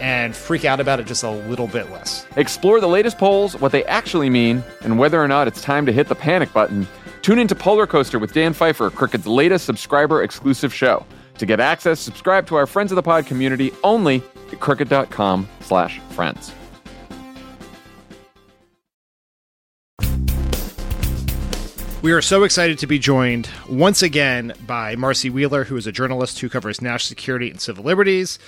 and freak out about it just a little bit less. Explore the latest polls, what they actually mean, and whether or not it's time to hit the panic button. Tune into Polar Coaster with Dan Pfeiffer, Crooked's latest subscriber exclusive show. To get access, subscribe to our Friends of the Pod community only at crooked.com slash friends. We are so excited to be joined once again by Marcy Wheeler, who is a journalist who covers national security and civil liberties.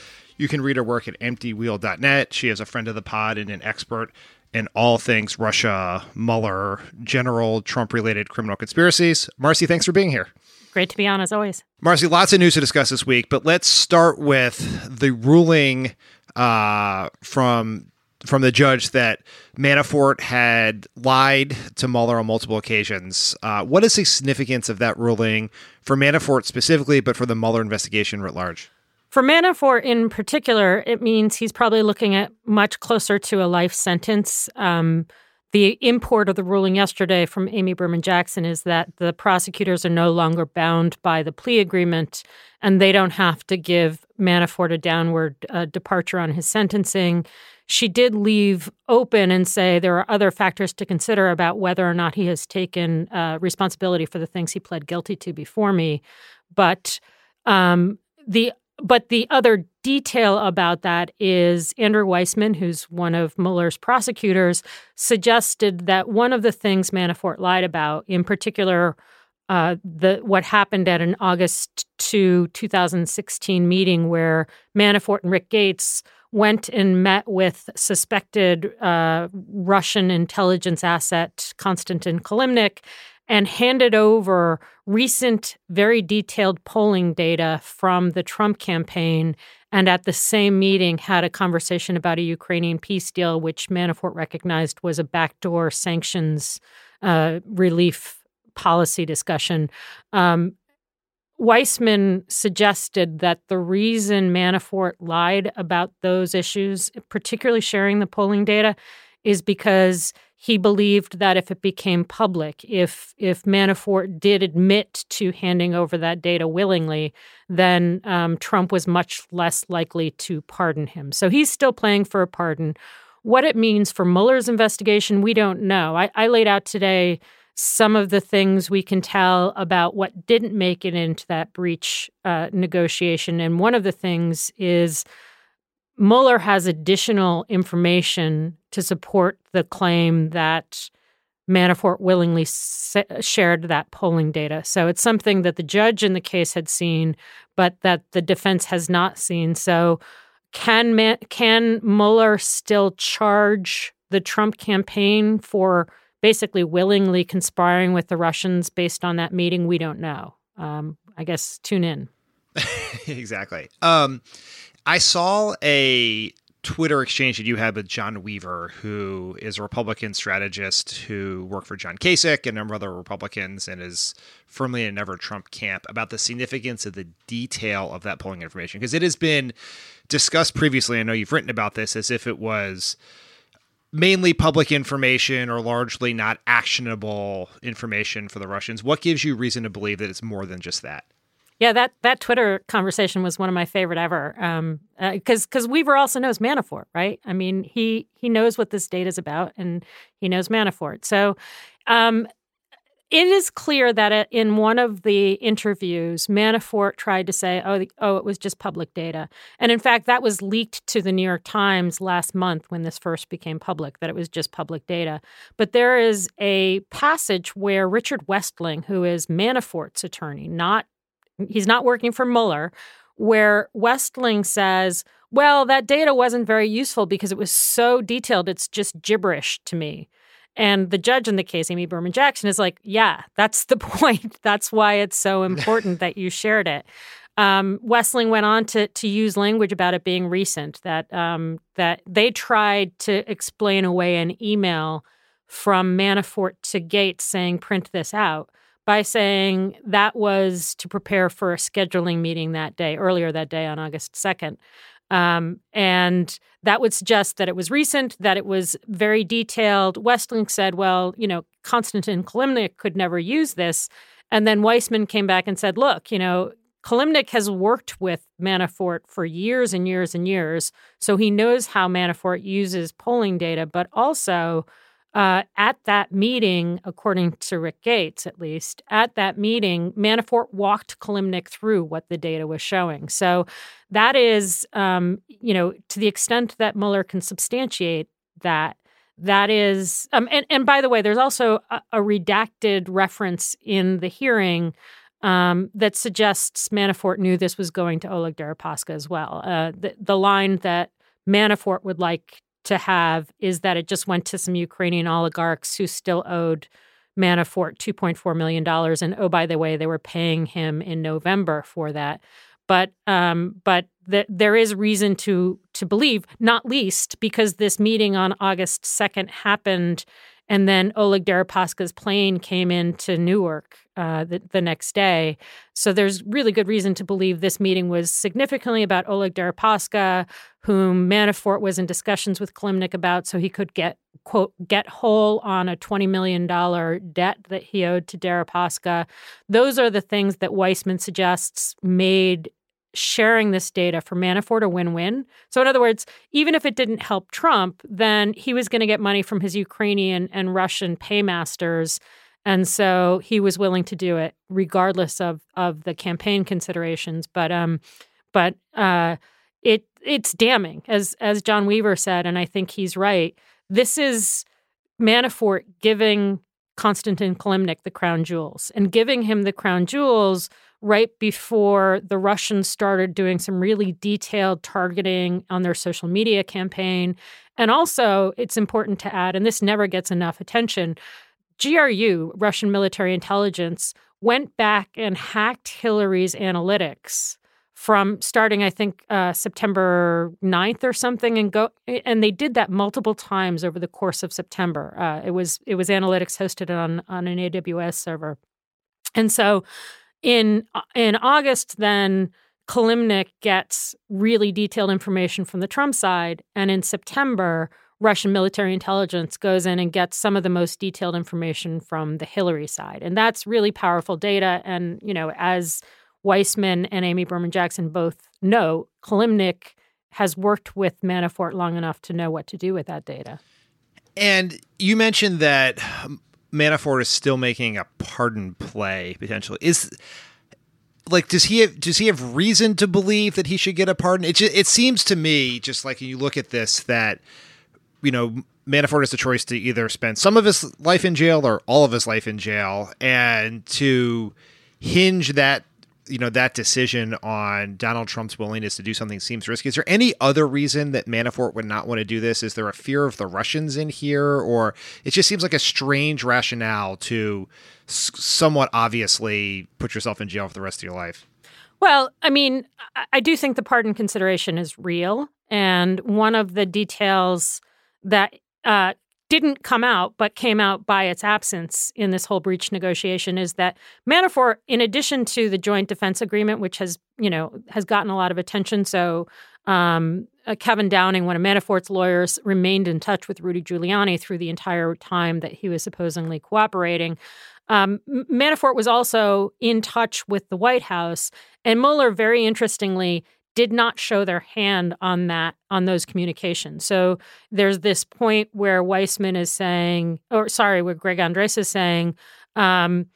You can read her work at emptywheel.net. She is a friend of the pod and an expert in all things Russia, Mueller, general Trump related criminal conspiracies. Marcy, thanks for being here. Great to be on as always. Marcy, lots of news to discuss this week, but let's start with the ruling uh, from from the judge that Manafort had lied to Mueller on multiple occasions. Uh, what is the significance of that ruling for Manafort specifically, but for the Mueller investigation writ large? For Manafort in particular, it means he's probably looking at much closer to a life sentence. Um, the import of the ruling yesterday from Amy Berman Jackson is that the prosecutors are no longer bound by the plea agreement and they don't have to give Manafort a downward uh, departure on his sentencing she did leave open and say there are other factors to consider about whether or not he has taken uh, responsibility for the things he pled guilty to before me. But um, the but the other detail about that is Andrew Weissmann, who's one of Mueller's prosecutors, suggested that one of the things Manafort lied about, in particular, uh, the what happened at an August 2, 2016 meeting where Manafort and Rick Gates went and met with suspected uh, Russian intelligence asset Konstantin Kilimnik and handed over recent, very detailed polling data from the Trump campaign. And at the same meeting, had a conversation about a Ukrainian peace deal, which Manafort recognized was a backdoor sanctions uh, relief policy discussion. Um, Weissmann suggested that the reason Manafort lied about those issues, particularly sharing the polling data, is because he believed that if it became public, if if Manafort did admit to handing over that data willingly, then um, Trump was much less likely to pardon him. So he's still playing for a pardon. What it means for Mueller's investigation, we don't know. I, I laid out today some of the things we can tell about what didn't make it into that breach uh, negotiation. And one of the things is Mueller has additional information to support the claim that Manafort willingly sa- shared that polling data. So it's something that the judge in the case had seen, but that the defense has not seen. So can can Mueller still charge the Trump campaign for basically willingly conspiring with the Russians based on that meeting, we don't know. Um, I guess tune in. exactly. Um, I saw a Twitter exchange that you had with John Weaver, who is a Republican strategist who worked for John Kasich and a number of other Republicans and is firmly in never Trump camp about the significance of the detail of that polling information. Because it has been discussed previously. I know you've written about this as if it was mainly public information or largely not actionable information for the Russians. What gives you reason to believe that it's more than just that? Yeah, that that Twitter conversation was one of my favorite ever. Um, because uh, because Weaver also knows Manafort, right? I mean, he he knows what this data is about, and he knows Manafort. So, um, it is clear that in one of the interviews, Manafort tried to say, "Oh, oh, it was just public data," and in fact, that was leaked to the New York Times last month when this first became public. That it was just public data. But there is a passage where Richard Westling, who is Manafort's attorney, not he's not working for Mueller, where Westling says, "Well, that data wasn't very useful because it was so detailed; it's just gibberish to me." And the judge in the case, Amy Berman Jackson, is like, yeah, that's the point. That's why it's so important that you shared it. Um, Westling went on to to use language about it being recent that um, that they tried to explain away an email from Manafort to Gates saying print this out by saying that was to prepare for a scheduling meeting that day earlier that day on August second. Um, and that would suggest that it was recent, that it was very detailed. Westling said, well, you know, Konstantin Kilimnik could never use this. And then Weissmann came back and said, look, you know, Kilimnik has worked with Manafort for years and years and years. So he knows how Manafort uses polling data, but also uh, at that meeting, according to Rick Gates at least, at that meeting, Manafort walked Kilimnik through what the data was showing. So that is, um, you know, to the extent that Mueller can substantiate that, that is, um, and and by the way, there's also a, a redacted reference in the hearing um, that suggests Manafort knew this was going to Oleg Deripaska as well. Uh, the, the line that Manafort would like to have is that it just went to some Ukrainian oligarchs who still owed Manafort $2.4 million. And oh, by the way, they were paying him in November for that. But um, but th- there is reason to to believe, not least because this meeting on August second happened and then Oleg Deripaska's plane came into Newark uh, the, the next day. So there's really good reason to believe this meeting was significantly about Oleg Deripaska, whom Manafort was in discussions with Kilimnik about so he could get, quote, get whole on a $20 million debt that he owed to Deripaska. Those are the things that Weissmann suggests made sharing this data for Manafort a win win. So, in other words, even if it didn't help Trump, then he was going to get money from his Ukrainian and Russian paymasters. And so he was willing to do it regardless of, of the campaign considerations. But um, but uh, it it's damning, as as John Weaver said, and I think he's right. This is Manafort giving Konstantin Kilimnik the crown jewels and giving him the crown jewels right before the Russians started doing some really detailed targeting on their social media campaign. And also, it's important to add, and this never gets enough attention GRU, Russian military intelligence, went back and hacked Hillary's analytics from starting, I think, uh, September 9th or something, and go and they did that multiple times over the course of September. Uh, it was it was analytics hosted on on an AWS server, and so in in August, then Kilimnik gets really detailed information from the Trump side, and in September, Russian military intelligence goes in and gets some of the most detailed information from the Hillary side, and that's really powerful data. And you know, as Weissmann and Amy Berman Jackson both know, Kilimnik has worked with Manafort long enough to know what to do with that data. And you mentioned that Manafort is still making a pardon play potentially. Is like does he have does he have reason to believe that he should get a pardon? It just, it seems to me just like you look at this that you know Manafort has the choice to either spend some of his life in jail or all of his life in jail, and to hinge that you know that decision on Donald Trump's willingness to do something seems risky. Is there any other reason that Manafort would not want to do this? Is there a fear of the Russians in here, or it just seems like a strange rationale to somewhat obviously put yourself in jail for the rest of your life? Well, I mean, I do think the pardon consideration is real, and one of the details that uh, didn't come out, but came out by its absence in this whole breach negotiation is that Manafort, in addition to the joint defense agreement, which has, you know, has gotten a lot of attention. So um, uh, Kevin Downing, one of Manafort's lawyers, remained in touch with Rudy Giuliani through the entire time that he was supposedly cooperating. Um, Manafort was also in touch with the White House, and Mueller, very interestingly, did not show their hand on that on those communications. So there's this point where Weissmann is saying, or sorry, where Greg Andres is saying, um,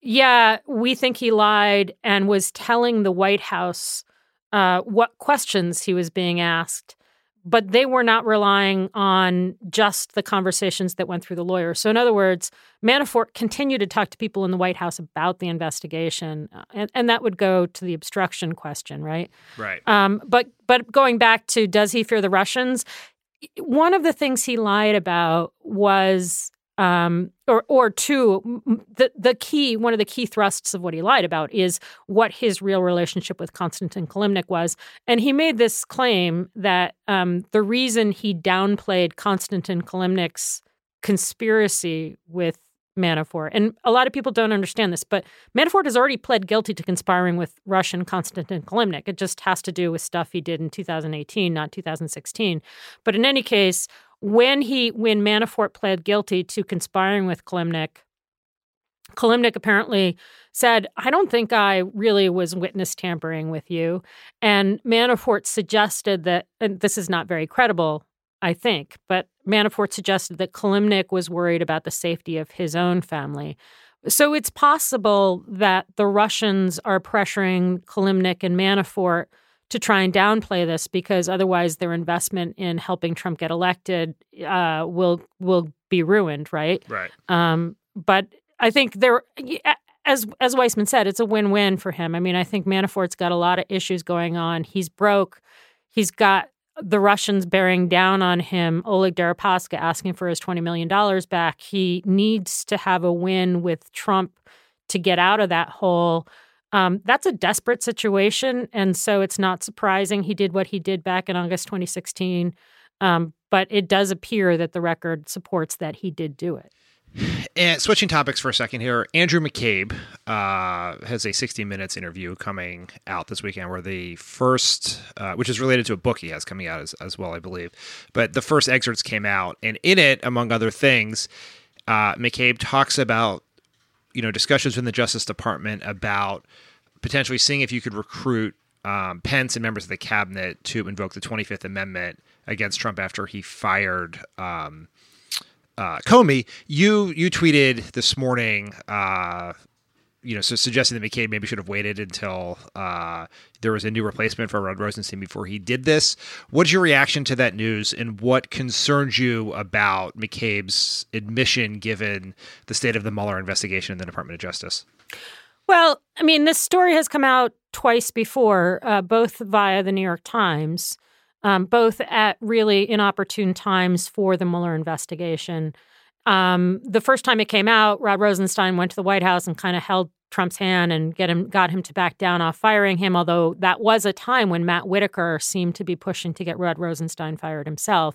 yeah, we think he lied and was telling the White House uh, what questions he was being asked but they were not relying on just the conversations that went through the lawyer. So, in other words, Manafort continued to talk to people in the White House about the investigation, uh, and, and that would go to the obstruction question, right? Right. Um, but but going back to does he fear the Russians? One of the things he lied about was um, or or two, the the key one of the key thrusts of what he lied about is what his real relationship with Konstantin Kilimnik was, and he made this claim that um, the reason he downplayed Konstantin Kilimnik's conspiracy with Manafort, and a lot of people don't understand this, but Manafort has already pled guilty to conspiring with Russian Konstantin Kilimnik. It just has to do with stuff he did in 2018, not 2016. But in any case, when he when Manafort pled guilty to conspiring with Kilimnik, Kilimnik apparently said, I don't think I really was witness tampering with you. And Manafort suggested that, and this is not very credible, I think, but Manafort suggested that Kilimnik was worried about the safety of his own family. So it's possible that the Russians are pressuring Kilimnik and Manafort to try and downplay this because otherwise their investment in helping Trump get elected uh, will will be ruined, right? Right. Um, but I think there, as as Weissmann said, it's a win win for him. I mean, I think Manafort's got a lot of issues going on. He's broke. He's got the Russians bearing down on him, Oleg Deripaska asking for his $20 million back. He needs to have a win with Trump to get out of that hole. Um, that's a desperate situation. And so it's not surprising he did what he did back in August 2016. Um, but it does appear that the record supports that he did do it. And switching topics for a second here, Andrew McCabe uh, has a 60 Minutes interview coming out this weekend, where the first, uh, which is related to a book he has coming out as, as well, I believe. But the first excerpts came out, and in it, among other things, uh, McCabe talks about you know discussions in the Justice Department about potentially seeing if you could recruit um, Pence and members of the cabinet to invoke the 25th Amendment against Trump after he fired. Um, uh, Comey, you you tweeted this morning, uh, you know, so suggesting that McCabe maybe should have waited until uh, there was a new replacement for Rod Rosenstein before he did this. What's your reaction to that news, and what concerns you about McCabe's admission, given the state of the Mueller investigation in the Department of Justice? Well, I mean, this story has come out twice before, uh, both via the New York Times um, both at really inopportune times for the Mueller investigation. Um, the first time it came out, Rod Rosenstein went to the White House and kind of held Trump's hand and get him got him to back down off firing him. Although that was a time when Matt Whitaker seemed to be pushing to get Rod Rosenstein fired himself.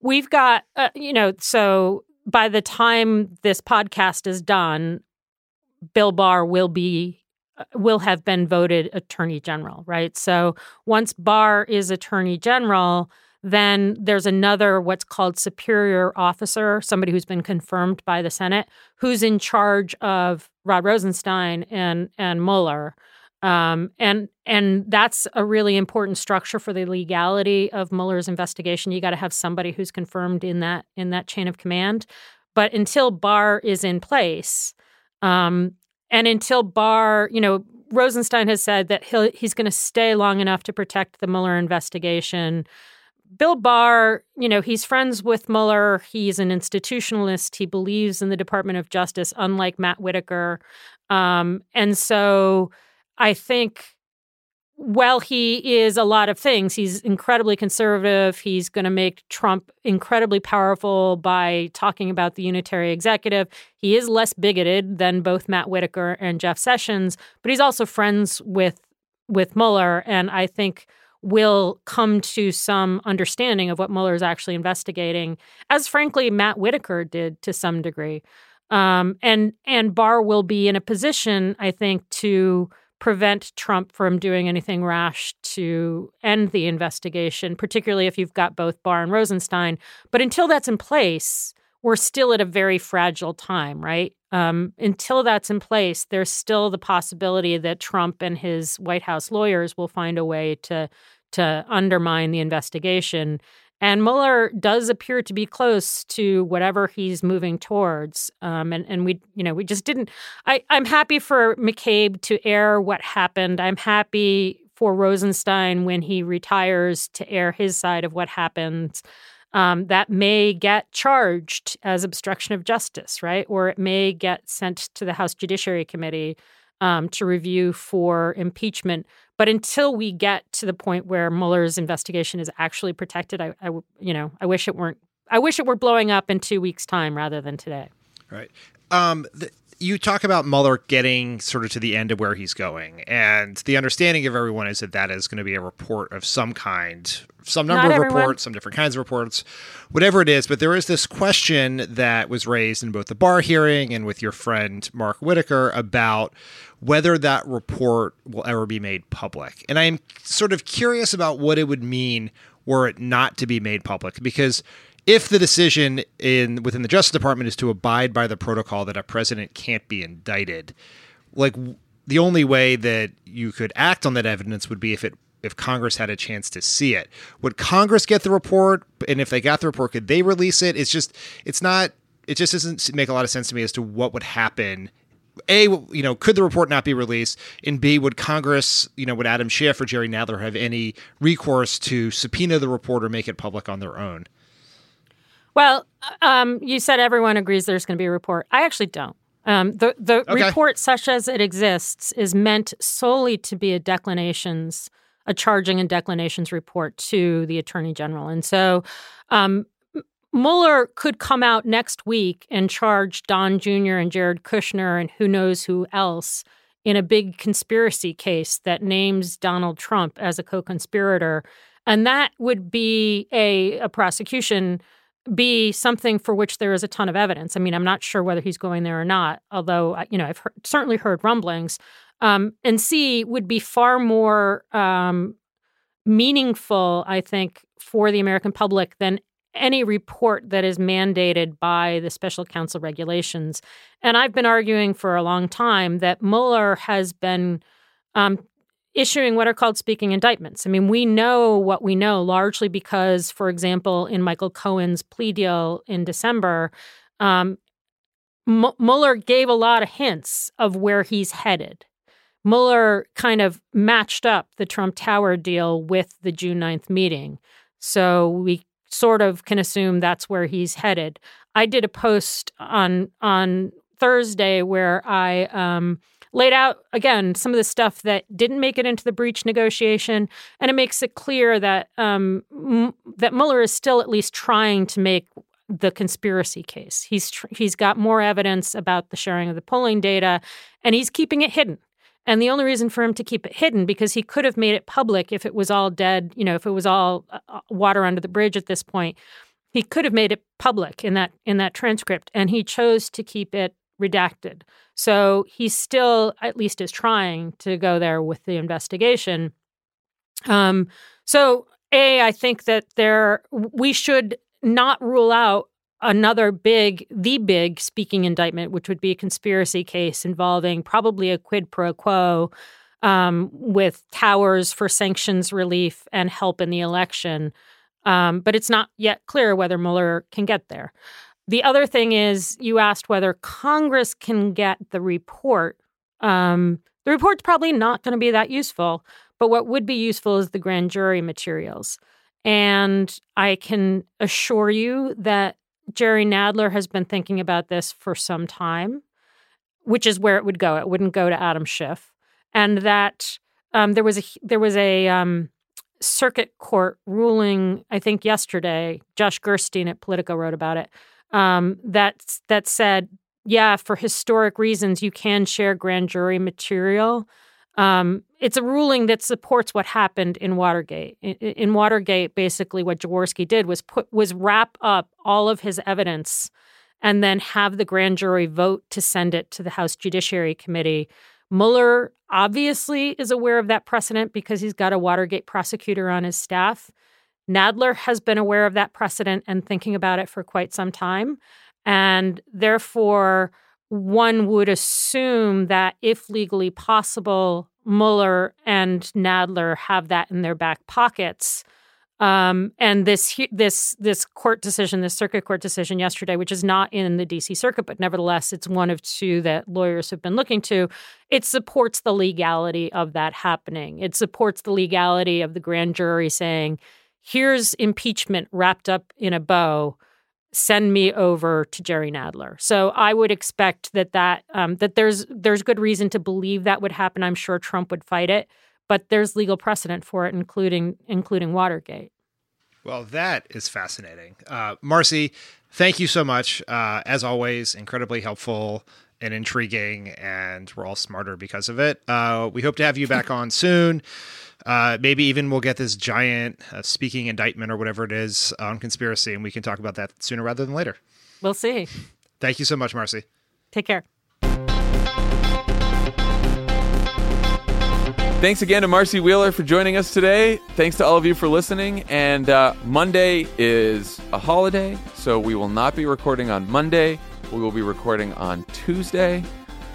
We've got, uh, you know, so by the time this podcast is done, Bill Barr will be will have been voted attorney general, right? So once Barr is attorney general, then there's another what's called superior officer, somebody who's been confirmed by the Senate, who's in charge of Rod Rosenstein and and Mueller. Um, and and that's a really important structure for the legality of Mueller's investigation. You got to have somebody who's confirmed in that in that chain of command. But until Barr is in place, um, and until Barr, you know, Rosenstein has said that he'll, he's going to stay long enough to protect the Mueller investigation. Bill Barr, you know, he's friends with Mueller. He's an institutionalist. He believes in the Department of Justice, unlike Matt Whitaker. Um, and so I think well, he is a lot of things. He's incredibly conservative. He's going to make Trump incredibly powerful by talking about the unitary executive. He is less bigoted than both Matt Whitaker and Jeff Sessions, but he's also friends with with Mueller, and I think will come to some understanding of what Mueller is actually investigating, as frankly Matt Whitaker did to some degree. Um, and and Barr will be in a position, I think, to prevent Trump from doing anything rash to end the investigation, particularly if you've got both Barr and Rosenstein. But until that's in place, we're still at a very fragile time, right? Um, until that's in place, there's still the possibility that Trump and his White House lawyers will find a way to to undermine the investigation. And Mueller does appear to be close to whatever he's moving towards. Um, and, and we, you know, we just didn't. I, I'm happy for McCabe to air what happened. I'm happy for Rosenstein when he retires to air his side of what happened. Um, that may get charged as obstruction of justice, right? Or it may get sent to the House Judiciary Committee um, to review for impeachment. But until we get to the point where Mueller's investigation is actually protected, I, I you know, I wish it weren't. I wish it were blowing up in two weeks' time rather than today. Right. Um, the, you talk about Mueller getting sort of to the end of where he's going, and the understanding of everyone is that that is going to be a report of some kind, some number Not of everyone. reports, some different kinds of reports, whatever it is. But there is this question that was raised in both the Barr hearing and with your friend Mark Whitaker about whether that report will ever be made public. And I'm sort of curious about what it would mean were it not to be made public because if the decision in within the Justice Department is to abide by the protocol that a president can't be indicted, like the only way that you could act on that evidence would be if it if Congress had a chance to see it. Would Congress get the report? And if they got the report, could they release it? It's just it's not it just doesn't make a lot of sense to me as to what would happen a you know could the report not be released and b would congress you know would adam schiff or jerry nadler have any recourse to subpoena the report or make it public on their own well um, you said everyone agrees there's going to be a report i actually don't um, the the Okay. report such as it exists is meant solely to be a declinations a charging and declinations report to the attorney general and so um, Mueller could come out next week and charge Don Jr. and Jared Kushner and who knows who else in a big conspiracy case that names Donald Trump as a co conspirator. And that would be a, a prosecution, be something for which there is a ton of evidence. I mean, I'm not sure whether he's going there or not, although, uh, you know, I've heard, certainly heard rumblings. Um, and C would be far more um, meaningful, I think, for the American public than any report that is mandated by the special counsel regulations. And I've been arguing for a long time that Mueller has been um, issuing what are called speaking indictments. I mean, we know what we know largely because, for example, in Michael Cohen's plea deal in December, um, M- Mueller gave a lot of hints of where he's headed. Mueller kind of matched up the Trump Tower deal with the June 9th meeting. So we sort of can assume that's where he's headed. I did a post on on Thursday where I um, laid out again some of the stuff that didn't make it into the breach negotiation, and it makes it clear that um, M- that Mueller is still at least trying to make the conspiracy case. He's tr- he's got more evidence about the sharing of the polling data, and he's keeping it hidden. And the only reason for him to keep it hidden because he could have made it public if it was all dead, you know, if it was all uh, water under the bridge at this point. He could have made it public in that in that transcript and he chose to keep it redacted. So he still at least is trying to go there with the investigation. Um so a I think that there we should not rule out another big, the big speaking indictment, which would be a conspiracy case involving probably a quid pro quo um, with towers for sanctions relief and help in the election. Um, but it's not yet clear whether Mueller can get there. The other thing is, you asked whether Congress can get the report. Um, the report's probably not going to be that useful, but what would be useful is the grand jury materials. And I can assure you that Jerry Nadler has been thinking about this for some time, which is where it would go. It wouldn't go to Adam Schiff, and that um, there was a there was a um, circuit court ruling. I think yesterday, Josh Gerstein at Politico wrote about it. Um, that that said, yeah, for historic reasons, you can share grand jury material. Um, it's a ruling that supports what happened in Watergate. In, in Watergate, basically, what Jaworski did was put was wrap up all of his evidence, and then have the grand jury vote to send it to the House Judiciary Committee. Mueller obviously is aware of that precedent because he's got a Watergate prosecutor on his staff. Nadler has been aware of that precedent and thinking about it for quite some time, and therefore one would assume that if legally possible, Mueller and Nadler have that in their back pockets. Um, and this this this court decision, this circuit court decision yesterday, which is not in the D.C. Circuit, but nevertheless, it's one of two that lawyers have been looking to. It supports the legality of that happening. It supports the legality of the grand jury saying, "Here's impeachment wrapped up in a bow." send me over to Jerry Nadler. So I would expect that that um, that there's there's good reason to believe that would happen. I'm sure Trump would fight it, but there's legal precedent for it, including including Watergate. Well, that is fascinating. Uh, Marcy, thank you so much. Uh, as always, incredibly helpful and intriguing, and we're all smarter because of it. Uh, we hope to have you back on soon. Uh, maybe even we'll get this giant uh, speaking indictment or whatever it is on conspiracy, and we can talk about that sooner rather than later. We'll see. Thank you so much, Marcy. Take care. Thanks again to Marcy Wheeler for joining us today. Thanks to all of you for listening. And uh, Monday is a holiday, so we will not be recording on Monday. We will be recording on Tuesday,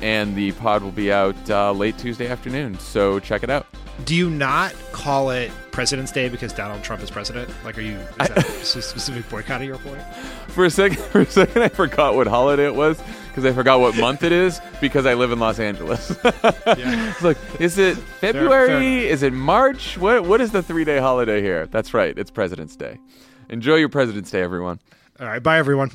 and the pod will be out uh, late Tuesday afternoon. So check it out. Do you not call it President's Day because Donald Trump is president? Like, are you is that a specific boycott of your point? For a second, for a second, I forgot what holiday it was because I forgot what month it is because I live in Los Angeles. it's like, is it February? Is it March? What What is the three day holiday here? That's right. It's President's Day. Enjoy your President's Day, everyone. All right, bye everyone.